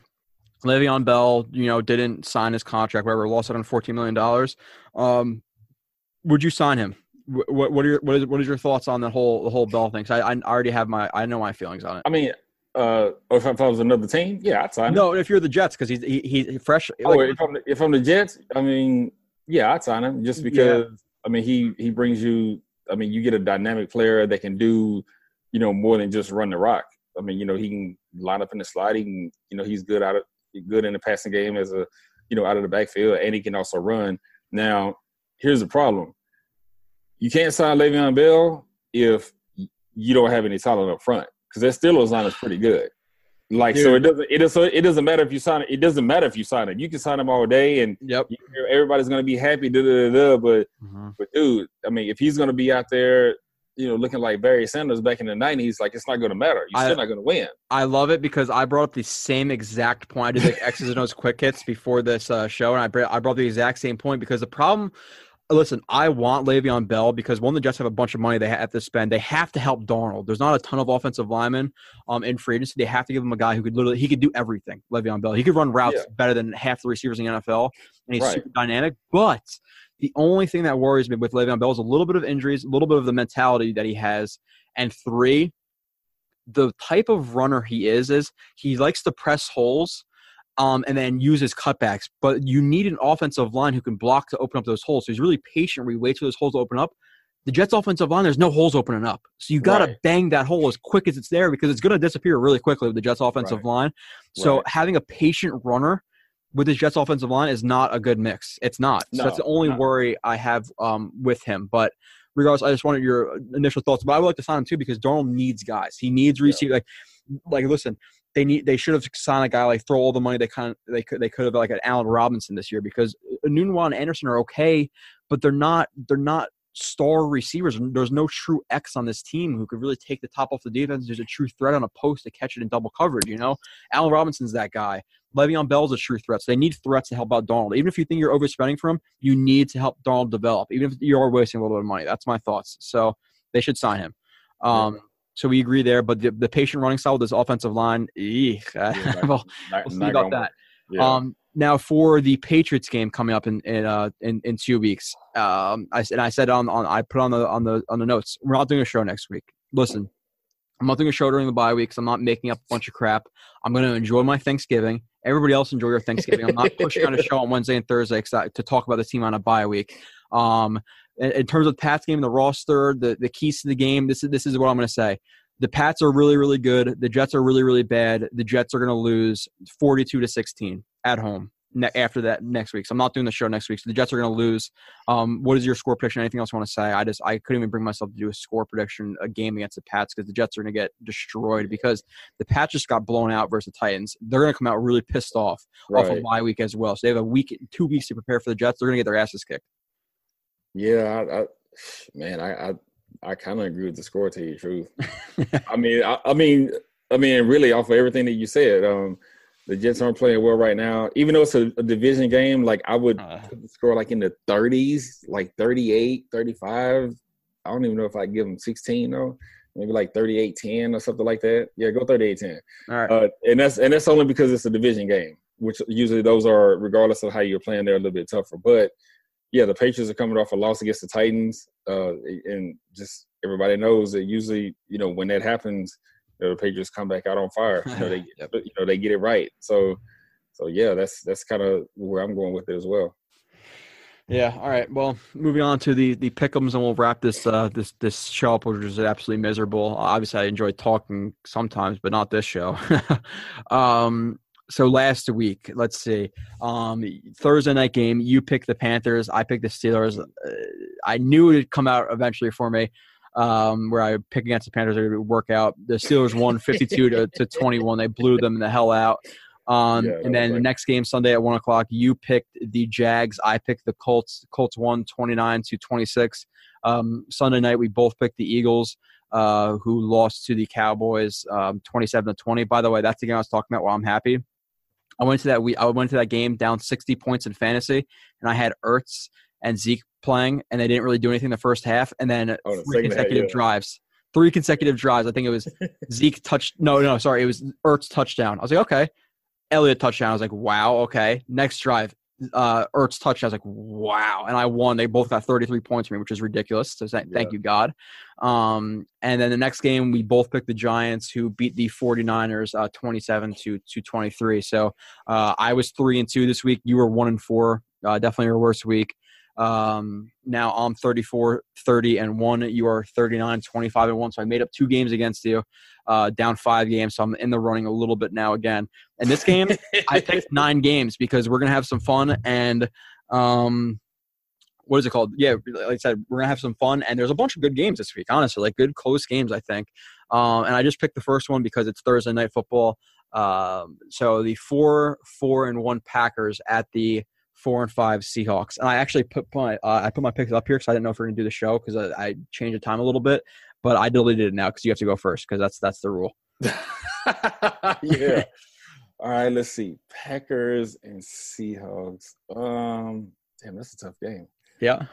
Le'Veon Bell, you know, didn't sign his contract. Whatever, lost out on fourteen million dollars. Um, would you sign him? What what are your what is what is your thoughts on the whole the whole Bell thing? I I already have my I know my feelings on it. I mean, uh, if, if I was another team, yeah, I'd sign him. No, if you're the Jets, because he's he, he's fresh. Oh, like- if I'm the, if I'm the Jets, I mean, yeah, I'd sign him just Yeah. because. I mean, he he brings you. I mean, you get a dynamic player that can do, you know, more than just run the rock. I mean, you know, he can line up in the slot. He can, you know, he's good out of good in the passing game as a, you know, out of the backfield, and he can also run. Now, here's the problem: you can't sign Le'Veon Bell if you don't have any talent up front because that Steelers line is pretty good. Like, so it doesn't it doesn't it doesn't matter if you sign it. It doesn't matter if you sign him. You can sign him all day, and Yep. you- everybody's gonna be happy. Da, da, da, da, but mm-hmm. but dude, I mean, if he's gonna be out there, you know, looking like Barry Sanders back in the '90s, like it's not gonna matter. You're I- still not gonna win. I love it because I brought up the same exact point. I did like X's and O's quick hits before this uh, show, and I br- I brought the exact same point because the problem. Listen, I want Le'Veon Bell because one, the Jets have a bunch of money they have to spend. They have to help Darnold. There's not a ton of offensive linemen um, in free agency. They have to give him a guy who could literally he could do everything. Le'Veon Bell. He could run routes Yeah. better than half the receivers in the NFL, and he's Right. super dynamic. But the only thing that worries me with Le'Veon Bell is a little bit of injuries, a little bit of the mentality that he has, and three, the type of runner he is is he likes to press holes um, and then use his cutbacks. But you need an offensive line who can block to open up those holes. So he's really patient where he waits for those holes to open up. The Jets' offensive line, there's no holes opening up. So you got to Right. bang that hole as quick as it's there because it's going to disappear really quickly with the Jets' offensive Right. line. So Right. having a patient runner with his Jets' offensive line is not a good mix. It's not. So that's the only no. worry I have um, with him. But regardless, I just wanted your initial thoughts. But I would like to sign him too because Darnold needs guys. He needs receive like like listen. They need they should have signed a guy like throw all the money they kind of they could they could have like an Allen Robinson this year because Enunwa and Anderson are okay, but they're not they're not star receivers. There's no true X on this team who could really take the top off the defense. There's a true threat on a post to catch it in double coverage. You know, Allen Robinson's that guy. Le'Veon Bell's a true threat. So they need threats to help out Darnold. Even if you think you're overspending for him, you need to help Darnold develop. Even if you are wasting a little bit of money. That's my thoughts. So they should sign him. Um, So we agree there. But the, the patient running style with this offensive line, eek, Yeah, not- we'll, we'll see about that. Yeah. Um, now for the Patriots game coming up in in uh, in, in two weeks, um, I and I said on on I put on the on the on the notes we're not doing a show next week. Listen, I'm not doing a show during the bye weeks. I'm not making up a bunch of crap. I'm going to enjoy my Thanksgiving. Everybody else enjoy your Thanksgiving. I'm not pushing on a show on Wednesday and Thursday to talk about the team on a bye week. Um, in, in terms of Pat's game, the roster, the the keys to the game. This is this is what I'm going to say. The Pats are really really good. The Jets are really really bad. The Jets are going to lose 42 to 16 at home ne- after that next week. So I'm not doing the show next week. So the Jets are going to lose. Um, what is your score prediction? Anything else you want to say? I just I couldn't even bring myself to do a score prediction a game against the Pats because the Jets are going to get destroyed because the Pats just got blown out versus the Titans. They're going to come out really pissed off right. off of bye week as well. So they have a week, two weeks to prepare for the Jets. They're going to get their asses kicked. Yeah, I, I man, I I, I kind of agree with the score. To tell you the truth, I mean, I, I mean, I mean, really, off of everything that you said, um, the Jets aren't playing well right now. Even though it's a, a division game, like I would uh, score like in the 30s, like 38, 35. I don't even know if I give them 16 though. Maybe like 38 10 or something like that. Yeah, go 38 10. All right. Uh, and that's and that's only because it's a division game, which usually those are regardless of how you're playing, they're a little bit tougher. But yeah, the Patriots are coming off a loss against the Titans, uh, and just everybody knows that usually, you know, when that happens, you know, the Patriots come back out on fire. You know, they yep. you know they get it right. So so yeah, that's that's kind of where I'm going with it as well. Yeah. All right. Well, moving on to the the pickums, and we'll wrap this uh this this show up, which is absolutely miserable. Obviously, I enjoy talking sometimes, but not this show. um. So last week, let's see, um, Thursday night game. You picked the Panthers. I picked the Steelers. Uh, I knew it'd come out eventually for me um, where I pick against the Panthers it would work out. The Steelers won 52 to, to 21. They blew them the hell out. Um, yeah, and then the next game Sunday at one o'clock, you picked the Jags. I picked the Colts. Colts won 29 to 26. Um, Sunday night, we both picked the Eagles, uh, who lost to the Cowboys um, 27 to 20. By the way, that's the game I was talking about. Where I'm happy. I went to that. We I went to that game down 60 points in fantasy, and I had Ertz and Zeke playing, and they didn't really do anything the first half, and then oh, three consecutive yeah. drives. Three consecutive drives. I think it was Zeke touched. No, no, sorry, it was Ertz touchdown. I was like, okay. Elliott touchdown. I was like, wow, okay. Next drive, uh, Ertz touchdown. I was like, wow. And I won. They both got 33 points for me, which is ridiculous. So thank yeah. you, God. Um, and then the next game, we both picked the Giants, who beat the 49ers uh, 27 to, to 23. So uh, I was three and two this week. You were one and four. Uh, definitely your worst week. Um, now I'm 34, 30 and one. You are 39, 25 and one. So I made up two games against you, uh, down five games. So I'm in the running a little bit now again. And this game, I picked nine games because we're gonna have some fun and um, what is it called? Yeah, like I said, we're gonna have some fun, and there's a bunch of good games this week. Honestly, like good close games, I think. Um, and I just picked the first one because it's Thursday night football. Um, so the four, four, and one Packers at the four and five Seahawks. And I actually put my uh, I put my picks up here because I didn't know if we are gonna do the show because I, I, changed the time a little bit, but I deleted it now because you have to go first because that's that's the rule. yeah. All right, let's see. Packers and Seahawks. Um, damn, that's a tough game. Yeah.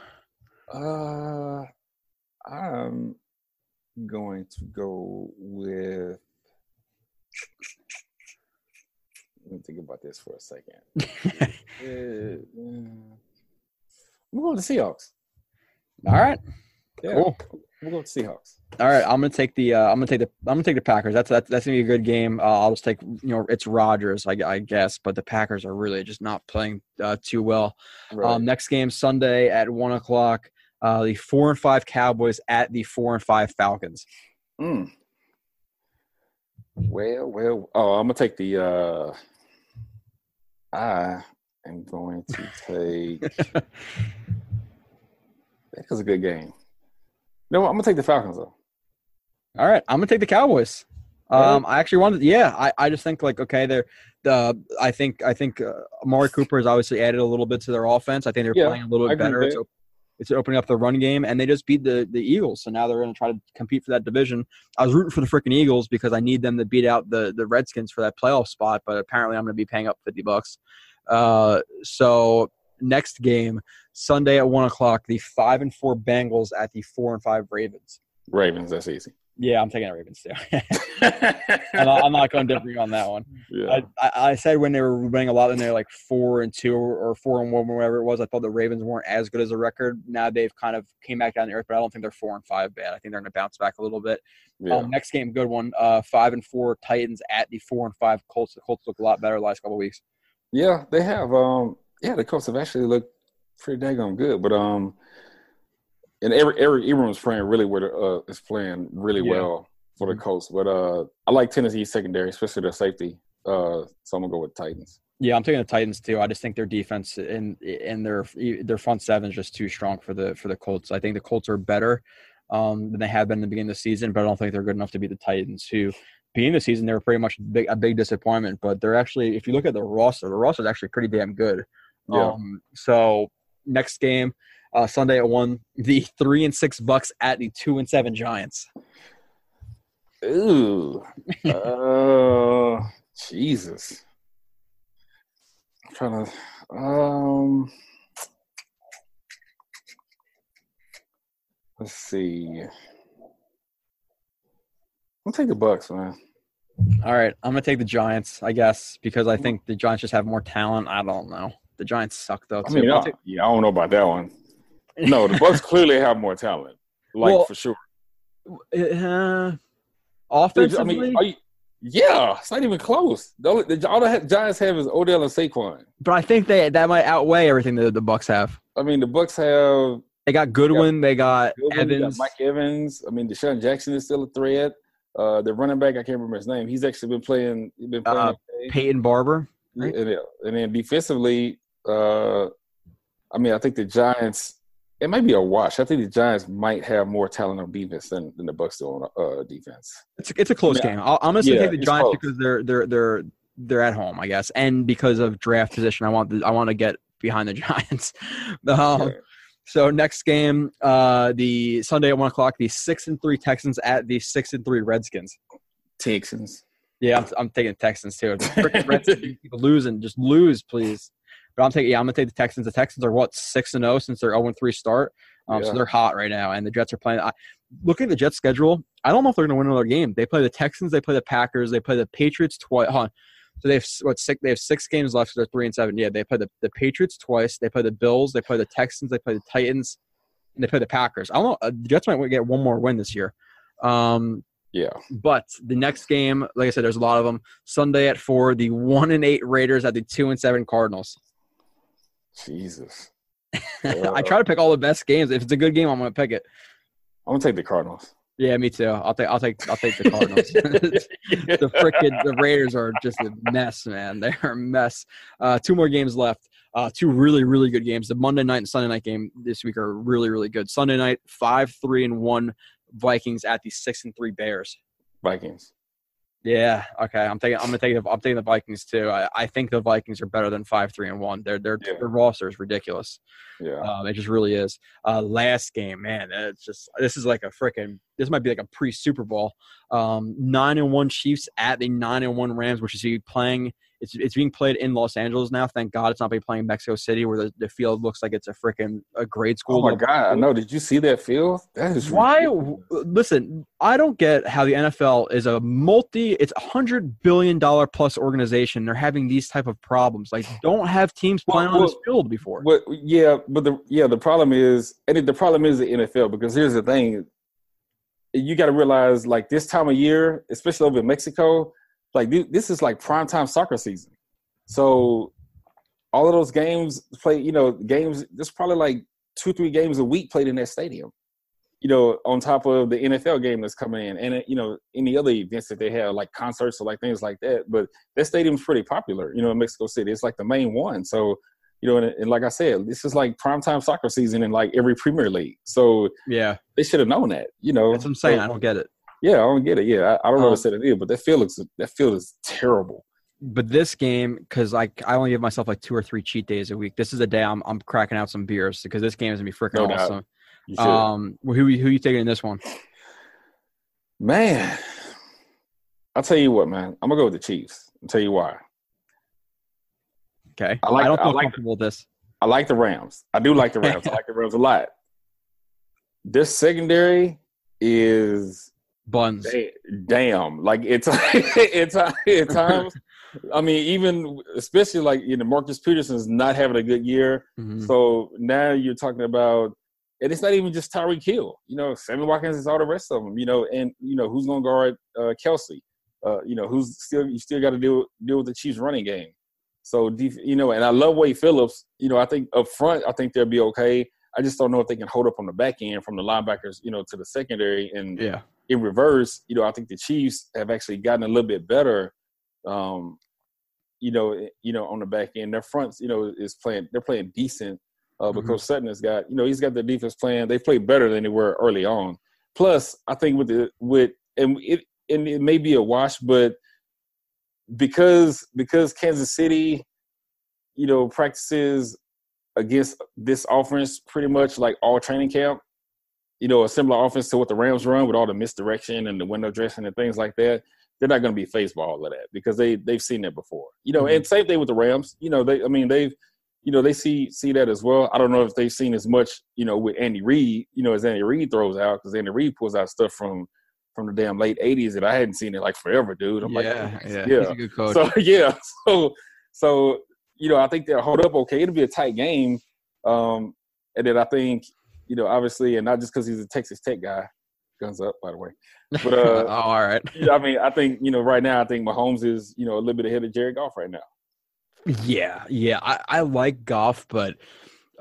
Uh, I'm going to go with let me think about this for a second. uh, we'll go to the Seahawks. All right. Yeah. Cool. We'll go with Seahawks. All right, I'm gonna take the uh, I'm gonna take the I'm gonna take the Packers. That's that's, that's gonna be a good game. Uh, I'll just take you know it's Rodgers, I, I guess, but the Packers are really just not playing uh, too well. Right. Um, next game Sunday at one o'clock. Uh, the four and five Cowboys at the four and five Falcons. Mm. Well, well. Oh, I'm gonna take the uh, I am going to take. that was a good game. No, I'm gonna take the Falcons though. All right, I'm gonna take the Cowboys. Um, I actually wanted, yeah. I, I just think like okay, they're the. I think I think uh, Amari Cooper has obviously added a little bit to their offense. I think they're yeah, playing a little bit better. It's, it's opening up the run game, and they just beat the the Eagles. So now they're going to try to compete for that division. I was rooting for the freaking Eagles because I need them to beat out the the Redskins for that playoff spot. But apparently, I'm going to be paying up fifty bucks. Uh, so next game Sunday at one o'clock, the five and four Bengals at the four and five Ravens. Ravens, that's easy. Yeah, I'm taking the Ravens too. I'm, not, I'm, not, going different on that one. Yeah. I, I, said when they were winning a lot, then they're like four and two or four and one, or whatever it was. I thought the Ravens weren't as good as a record. Now they've kind of came back down the earth, but I don't think they're four and five bad. I think they're going to bounce back a little bit. Yeah. Um, next game, good one. Uh, five and four Titans at the four and five Colts. The Colts look a lot better the last couple weeks. Yeah, they have. Um, yeah, the Colts have actually looked pretty dang good, but um and every every everyone's playing really well. Uh, is playing really yeah. well for the mm-hmm. Colts. But uh, I like Tennessee secondary, especially their safety. Uh, so I'm gonna go with Titans. Yeah, I'm taking the Titans too. I just think their defense and and their their front seven is just too strong for the for the Colts. I think the Colts are better um, than they have been in the beginning of the season, but I don't think they're good enough to beat the Titans, who being the season they were pretty much big, a big disappointment. But they're actually, if you look at the roster, the roster is actually pretty damn good. Yeah. Um, so next game, uh, Sunday at one, the three and six Bucks at the two and seven Giants. Ooh, uh, Jesus. I'm trying to. Um, let's see. I'll take the Bucks, man. All right, I'm gonna take the Giants, I guess, because I think the Giants just have more talent. I don't know. The Giants suck though. Too. I mean, I, yeah, I don't know about that one. No, the Bucks clearly have more talent, like well, for sure. Uh, offensively, I mean, you, yeah, it's not even close. The, the, all the Giants have is Odell and Saquon. But I think they that might outweigh everything that the Bucks have. I mean, the Bucks have. They got Godwin. They got, they got Evans. Got Mike Evans. I mean, DeSean Jackson is still a threat. Uh, the running back, I can't remember his name. He's actually been playing. Been playing. Uh, Peyton Barber. Right? And, and, then defensively, uh, I mean, I think the Giants it might be a wash. I think the Giants might have more talent on defense than, than the Bucks do on uh, defense. It's it's a close game. i am gonna yeah, take the Giants because they're they're they're they're at home, I guess, and because of draft position. I want the, I want to get behind the Giants. um, yeah. So next game, uh, the Sunday at one o'clock, the six and three Texans at the six and three Redskins. Texans. Yeah, I'm, I'm taking Texans too. The Redskins keep losing, just lose, please. But I'm taking yeah, I'm gonna take the Texans. The Texans are what six and zero oh since their zero oh and three start. Um, yeah. So they're hot right now, and the Jets are playing. I, looking at the Jets schedule, I don't know if they're gonna win another game. They play the Texans, they play the Packers, they play the Patriots twice. Huh. So they have what six? They have six games left. So they're three and seven. Yeah, they play the, the Patriots twice. They play the Bills. They play the Texans. They play the Titans, and they play the Packers. I don't know. Uh, the Jets might get one more win this year. Um, yeah. But the next game, like I said, there's a lot of them. Sunday at four, the one and eight Raiders at the two and seven Cardinals. Jesus. I try to pick all the best games. If it's a good game, I'm gonna pick it. I'm gonna take the Cardinals. Yeah, me too. I'll take I'll take I'll take the Cardinals. the freaking the Raiders are just a mess, man. They're a mess. Uh, two more games left. Uh, two really really good games. The Monday night and Sunday night game this week are really really good. Sunday night five three and one Vikings at the six and three Bears. Vikings. Yeah. Okay. I'm taking. I'm gonna take. The, I'm taking the Vikings too. I, I think the Vikings are better than five, three, and one. Their their yeah. their roster is ridiculous. Yeah. Um, it just really is. Uh, last game, man. It's just this is like a freaking. This might be like a pre Super Bowl. Um, nine and one Chiefs at the nine and one Rams, which is playing it's it's being played in Los Angeles now. Thank God it's not being playing in Mexico City, where the, the field looks like it's a freaking a grade school. Oh my God! I know. Did you see that field? That is why. Ridiculous. Listen, I don't get how the NFL is a multi. It's a hundred billion dollar plus organization. They're having these type of problems. Like, don't have teams playing well, on this field before. But yeah, but the yeah the problem is, and the problem is the NFL because here's the thing. You got to realize, like this time of year, especially over in Mexico, like this is like prime time soccer season. So all of those games play, you know, games. There's probably like two, three games a week played in that stadium. You know, on top of the NFL game that's coming in, and you know, any other events that they have, like concerts or like things like that. But that stadium's pretty popular. You know, in Mexico City, it's like the main one. So you know, and, and, like I said, this is like primetime soccer season in like every Premier League. So yeah, they should have known that. You know, that's what I'm saying. So, I don't get it. Yeah, I don't get it. Yeah, I, I don't know um, what to say to it, but that field looks that field is terrible. But this game, because like I only give myself like two or three cheat days a week. This is a day I'm I'm cracking out some beers because this game is gonna be freaking no awesome. Um, who who you taking in this one? Man, I'll tell you what, man. I'm gonna go with the Chiefs. I'll tell you why. Okay, I, like, I don't feel I like, comfortable with this. I like the Rams. I do like the Rams. I like the Rams a lot. This secondary is buns. Damn, like it's it's at times. I mean, even especially like you know Marcus Peterson's not having a good year, Mhm. so now you're talking about, and it's not even just Tyreek Hill. You know, Sammy Watkins is all the rest of them. You know, and you know who's going to guard uh, Kelce. Uh, you know, who's still you still got to deal deal with the Chiefs running game. So you know, and I love Wade Phillips. You know, I think up front, I think they'll be okay. I just don't know if they can hold up on the back end from the linebackers, you know, to the secondary and Yeah. In reverse, you know, I think the Chiefs have actually gotten a little bit better. Um, you know, eh, you know, on the back end, their fronts, you know, is playing. They're playing decent. Uh, Mhm. because Sutton has got, you know, he's got the defense playing. They played better than they were early on. Plus, I think with the with and it and it may be a wash, but because because Kansas City, you know, practices against this offense pretty much like all training camp you know, a similar offense to what the Rams run with all the misdirection and the window dressing and things like that, they're not going to be faced by all of that because they they've seen that before. You know, and same thing with the Rams. You know, they I mean they've you know they see see that as well. I don't know if they've seen as much you know with Andy Reid. You know, as Andy Reid throws out because Andy Reid pulls out stuff from from the damn late '80s that I hadn't seen it like forever, dude. I'm yeah, like, yeah, yeah. He's a good coach. So yeah, so so you know, I think they'll hold up okay. It'll be a tight game, um, and then I think you know, obviously, and not just because he's a Texas Tech guy. Guns up, by the way. But uh, oh, all right. yeah, I mean, I think you know, right now, I think Mahomes is you know a little bit ahead of Jared Goff right now. Yeah, yeah. I, I like Goff, but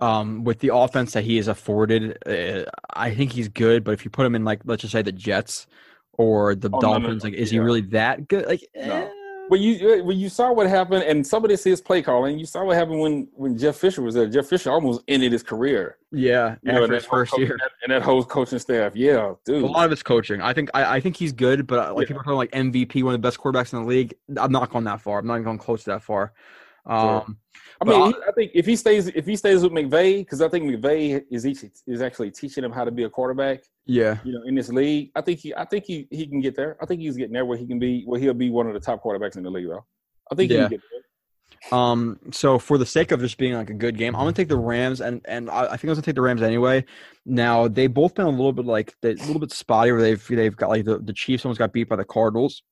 um, with the offense that he has afforded, uh, I think he's good. But if you put him in like let's just say the Jets or the Oh, no, no, Dolphins, no, like is he really that good? Like, No. eh. But you when you saw what happened, and some of this is play calling. You saw what happened when when Jeff Fisher was there. Jeff Fisher almost ended his career. yeah, You know, after his first year. and that- whole coaching staff. Yeah, dude. A lot of it's coaching. I think I, I think he's good, but uh, like Yeah. people are talking like MVP, one of the best quarterbacks in the league. I'm not going that far. I'm not even going close to that far. Um, I But mean, I- I think if he stays if he stays with McVay, because I think McVay is each, is actually teaching him how to be a quarterback. yeah, You know, in this league, I think he I think he he can get there. I think he's getting there where he can be where he'll be one of the top quarterbacks in the league, though. I think he Yeah. can get there. Um, so for the sake of just being like a good game, I'm gonna take the Rams, and and I, I think I was gonna take the Rams anyway. Now they both been a little bit like a little bit spotty, where they've they've got like the, the Chiefs almost got beat by the Cardinals,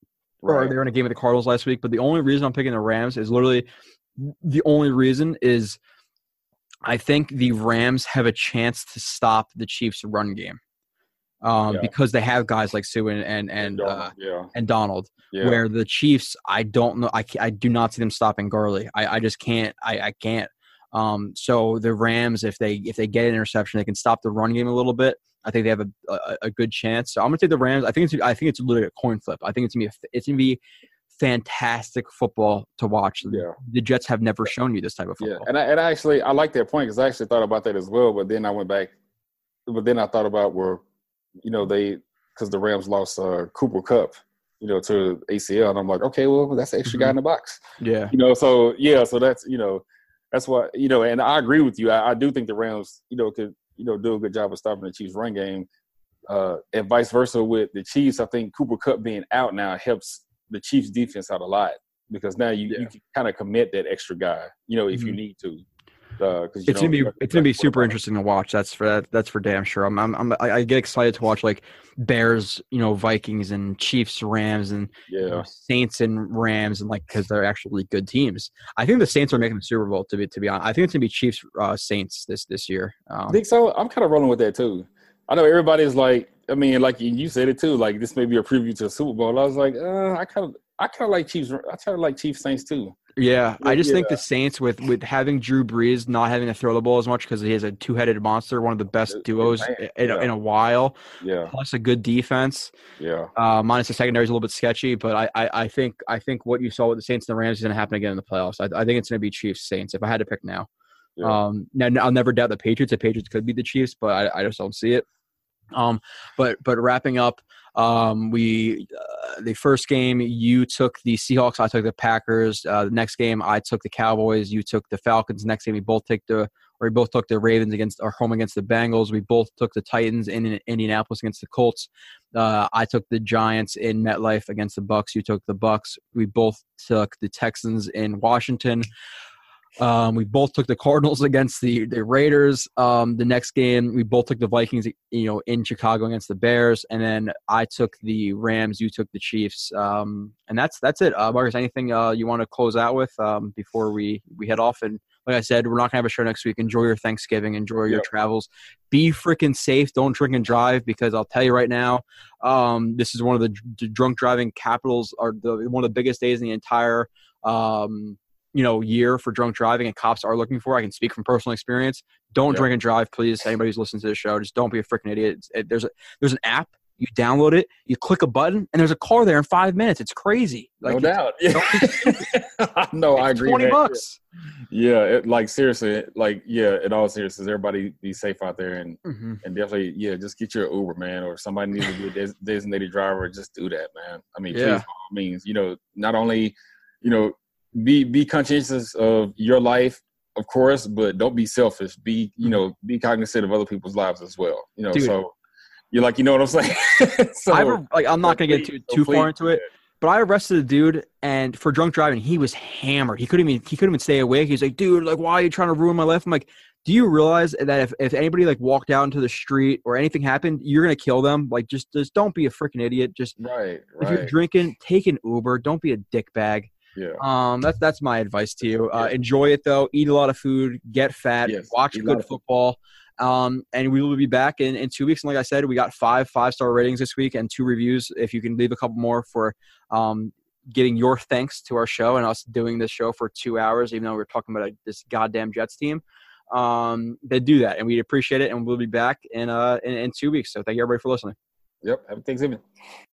or Right. they were in a game with the Cardinals last week. But the only reason I'm picking the Rams is literally the only reason is I think the Rams have a chance to stop the Chiefs' run game. Um, Yeah. because they have guys like Suh and and and, uh, yeah, and Donald yeah. where the Chiefs, I don't know, I, I do not see them stopping Gurley. I, I just can't, I, I can't. Um, so the Rams, if they if they get an interception, they can stop the run game a little bit. I think they have a, a, a good chance. So I'm gonna take the Rams. I think it's I think it's literally a coin flip. I think it's gonna be a, it's gonna be fantastic football to watch. Yeah. The Jets have never shown you this type of Yeah, football. and I, and I actually I like that point because I actually thought about that as well. But then I went back, but then I thought about where, you know, they because the Rams lost uh, Cooper Kupp, you know, to ACL, and I'm like, okay, well, that's the extra guy in the box, Yeah. you know. So yeah, so that's you know, that's what you know, and I agree with you. I, I do think the Rams, you know, could you know do a good job of stopping the Chiefs' run game, uh, and vice versa with the Chiefs. I think Cooper Kupp being out now helps the Chiefs' defense out a lot because now you, Yeah. you can kind of commit that extra guy, you know, if you Mhm. need to. Uh, you It's gonna be it's gonna be super interesting to watch. That's for that, that's for damn sure. I'm, I'm, I'm I I get excited to watch like Bears, you know, Vikings and Chiefs, Rams, and you know, Saints and Rams, and like because they're actually good teams. I think the Saints are making the Super Bowl. To be to be honest, I think it's gonna be Chiefs uh, Saints this this year. I Um, think so. I'm kind of rolling with that too. I know everybody's like, I mean, like you- said it too. Like this may be a preview to the Super Bowl. I was like, uh, I kind of, I kind of like Chiefs. I kind of like Chiefs Saints too. yeah, I just think the Saints with with having Drew Brees not having to throw the ball as much because he has a two headed monster, one of the best duos man. in, Yeah. in a while, Yeah, plus a good defense. yeah, Uh, minus the secondary is a little bit sketchy, but I, I, I think I think what you saw with the Saints and the Rams is going to happen again in the playoffs. I, I think it's going to be Chiefs Saints if I had to pick now. yeah. Um, now I'll never doubt the Patriots. The Patriots could be the Chiefs, but I, I just don't see it. Um, but but wrapping up, um, we uh, the first game you took the Seahawks, I took the Packers. Uh, the next game I took the Cowboys, you took the Falcons. Next game we both took the or we both took the Ravens against our home against the Bengals. We both took the Titans in, in Indianapolis against the Colts. Uh, I took the Giants in MetLife against the Bucs. You took the Bucs. We both took the Texans in Washington. Um, we both took the Cardinals against the the Raiders. Um, the next game, we both took the Vikings, you know, in Chicago against the Bears, and then I took the Rams. You took the Chiefs. Um, and that's that's it. Uh, Marcus, anything uh, you want to close out with um, before we we head off? And like I said, we're not gonna have a show next week. Enjoy your Thanksgiving. Enjoy your Yep. travels. Be freaking safe. Don't drink and drive because I'll tell you right now, um, this is one of the d- drunk driving capitals, or the one of the biggest days in the entire um, you know year for drunk driving, and cops are looking for. I can speak from personal experience. Don't drink and drive, please. Anybody who's listening to the show, just don't be a freaking idiot. It- there's a there's an app. You download it, you click a button, and there's a car there in five minutes. It's crazy. no doubt. No, I agree. Twenty man. bucks. Yeah, it, like seriously, like yeah, in all seriousness, everybody be safe out there and hmm and definitely yeah, just get your Uber, man, or somebody needs to be a des- designated driver. Just do that, man. I mean, Yeah. please, all means, you know, not only you know, be be conscientious of your life, of course, but don't be selfish. Be you know, be cognizant of other people's lives as well. You know, Dude. so you're like, you know what I'm saying? so I re- like I'm not gonna get too so too far into it, but I arrested a dude and for drunk driving, he was hammered. He couldn't even he couldn't even stay awake. He's like, dude, like, why are you trying to ruin my life? I'm like, do you realize that if, if anybody like walked out into the street or anything happened, you're gonna kill them? Like, just just don't be a freaking idiot. Just Right, if you're drinking, take an Uber. Don't be a dickbag. Yeah. Um, that's that's my advice to you. Uh, Yeah. Enjoy it though. Eat a lot of food. Get fat. Yes, Watch eat good football. Um, and we will be back in, in two weeks. And like I said, we got five five star ratings this week and two reviews. If you can leave a couple more for um, getting your thanks to our show and us doing this show for two hours, even though we're talking about a, this goddamn Jets team, um, they do that, and we appreciate it. And we'll be back in uh in, in two weeks. So thank you everybody for listening. Yep. Happy Thanksgiving.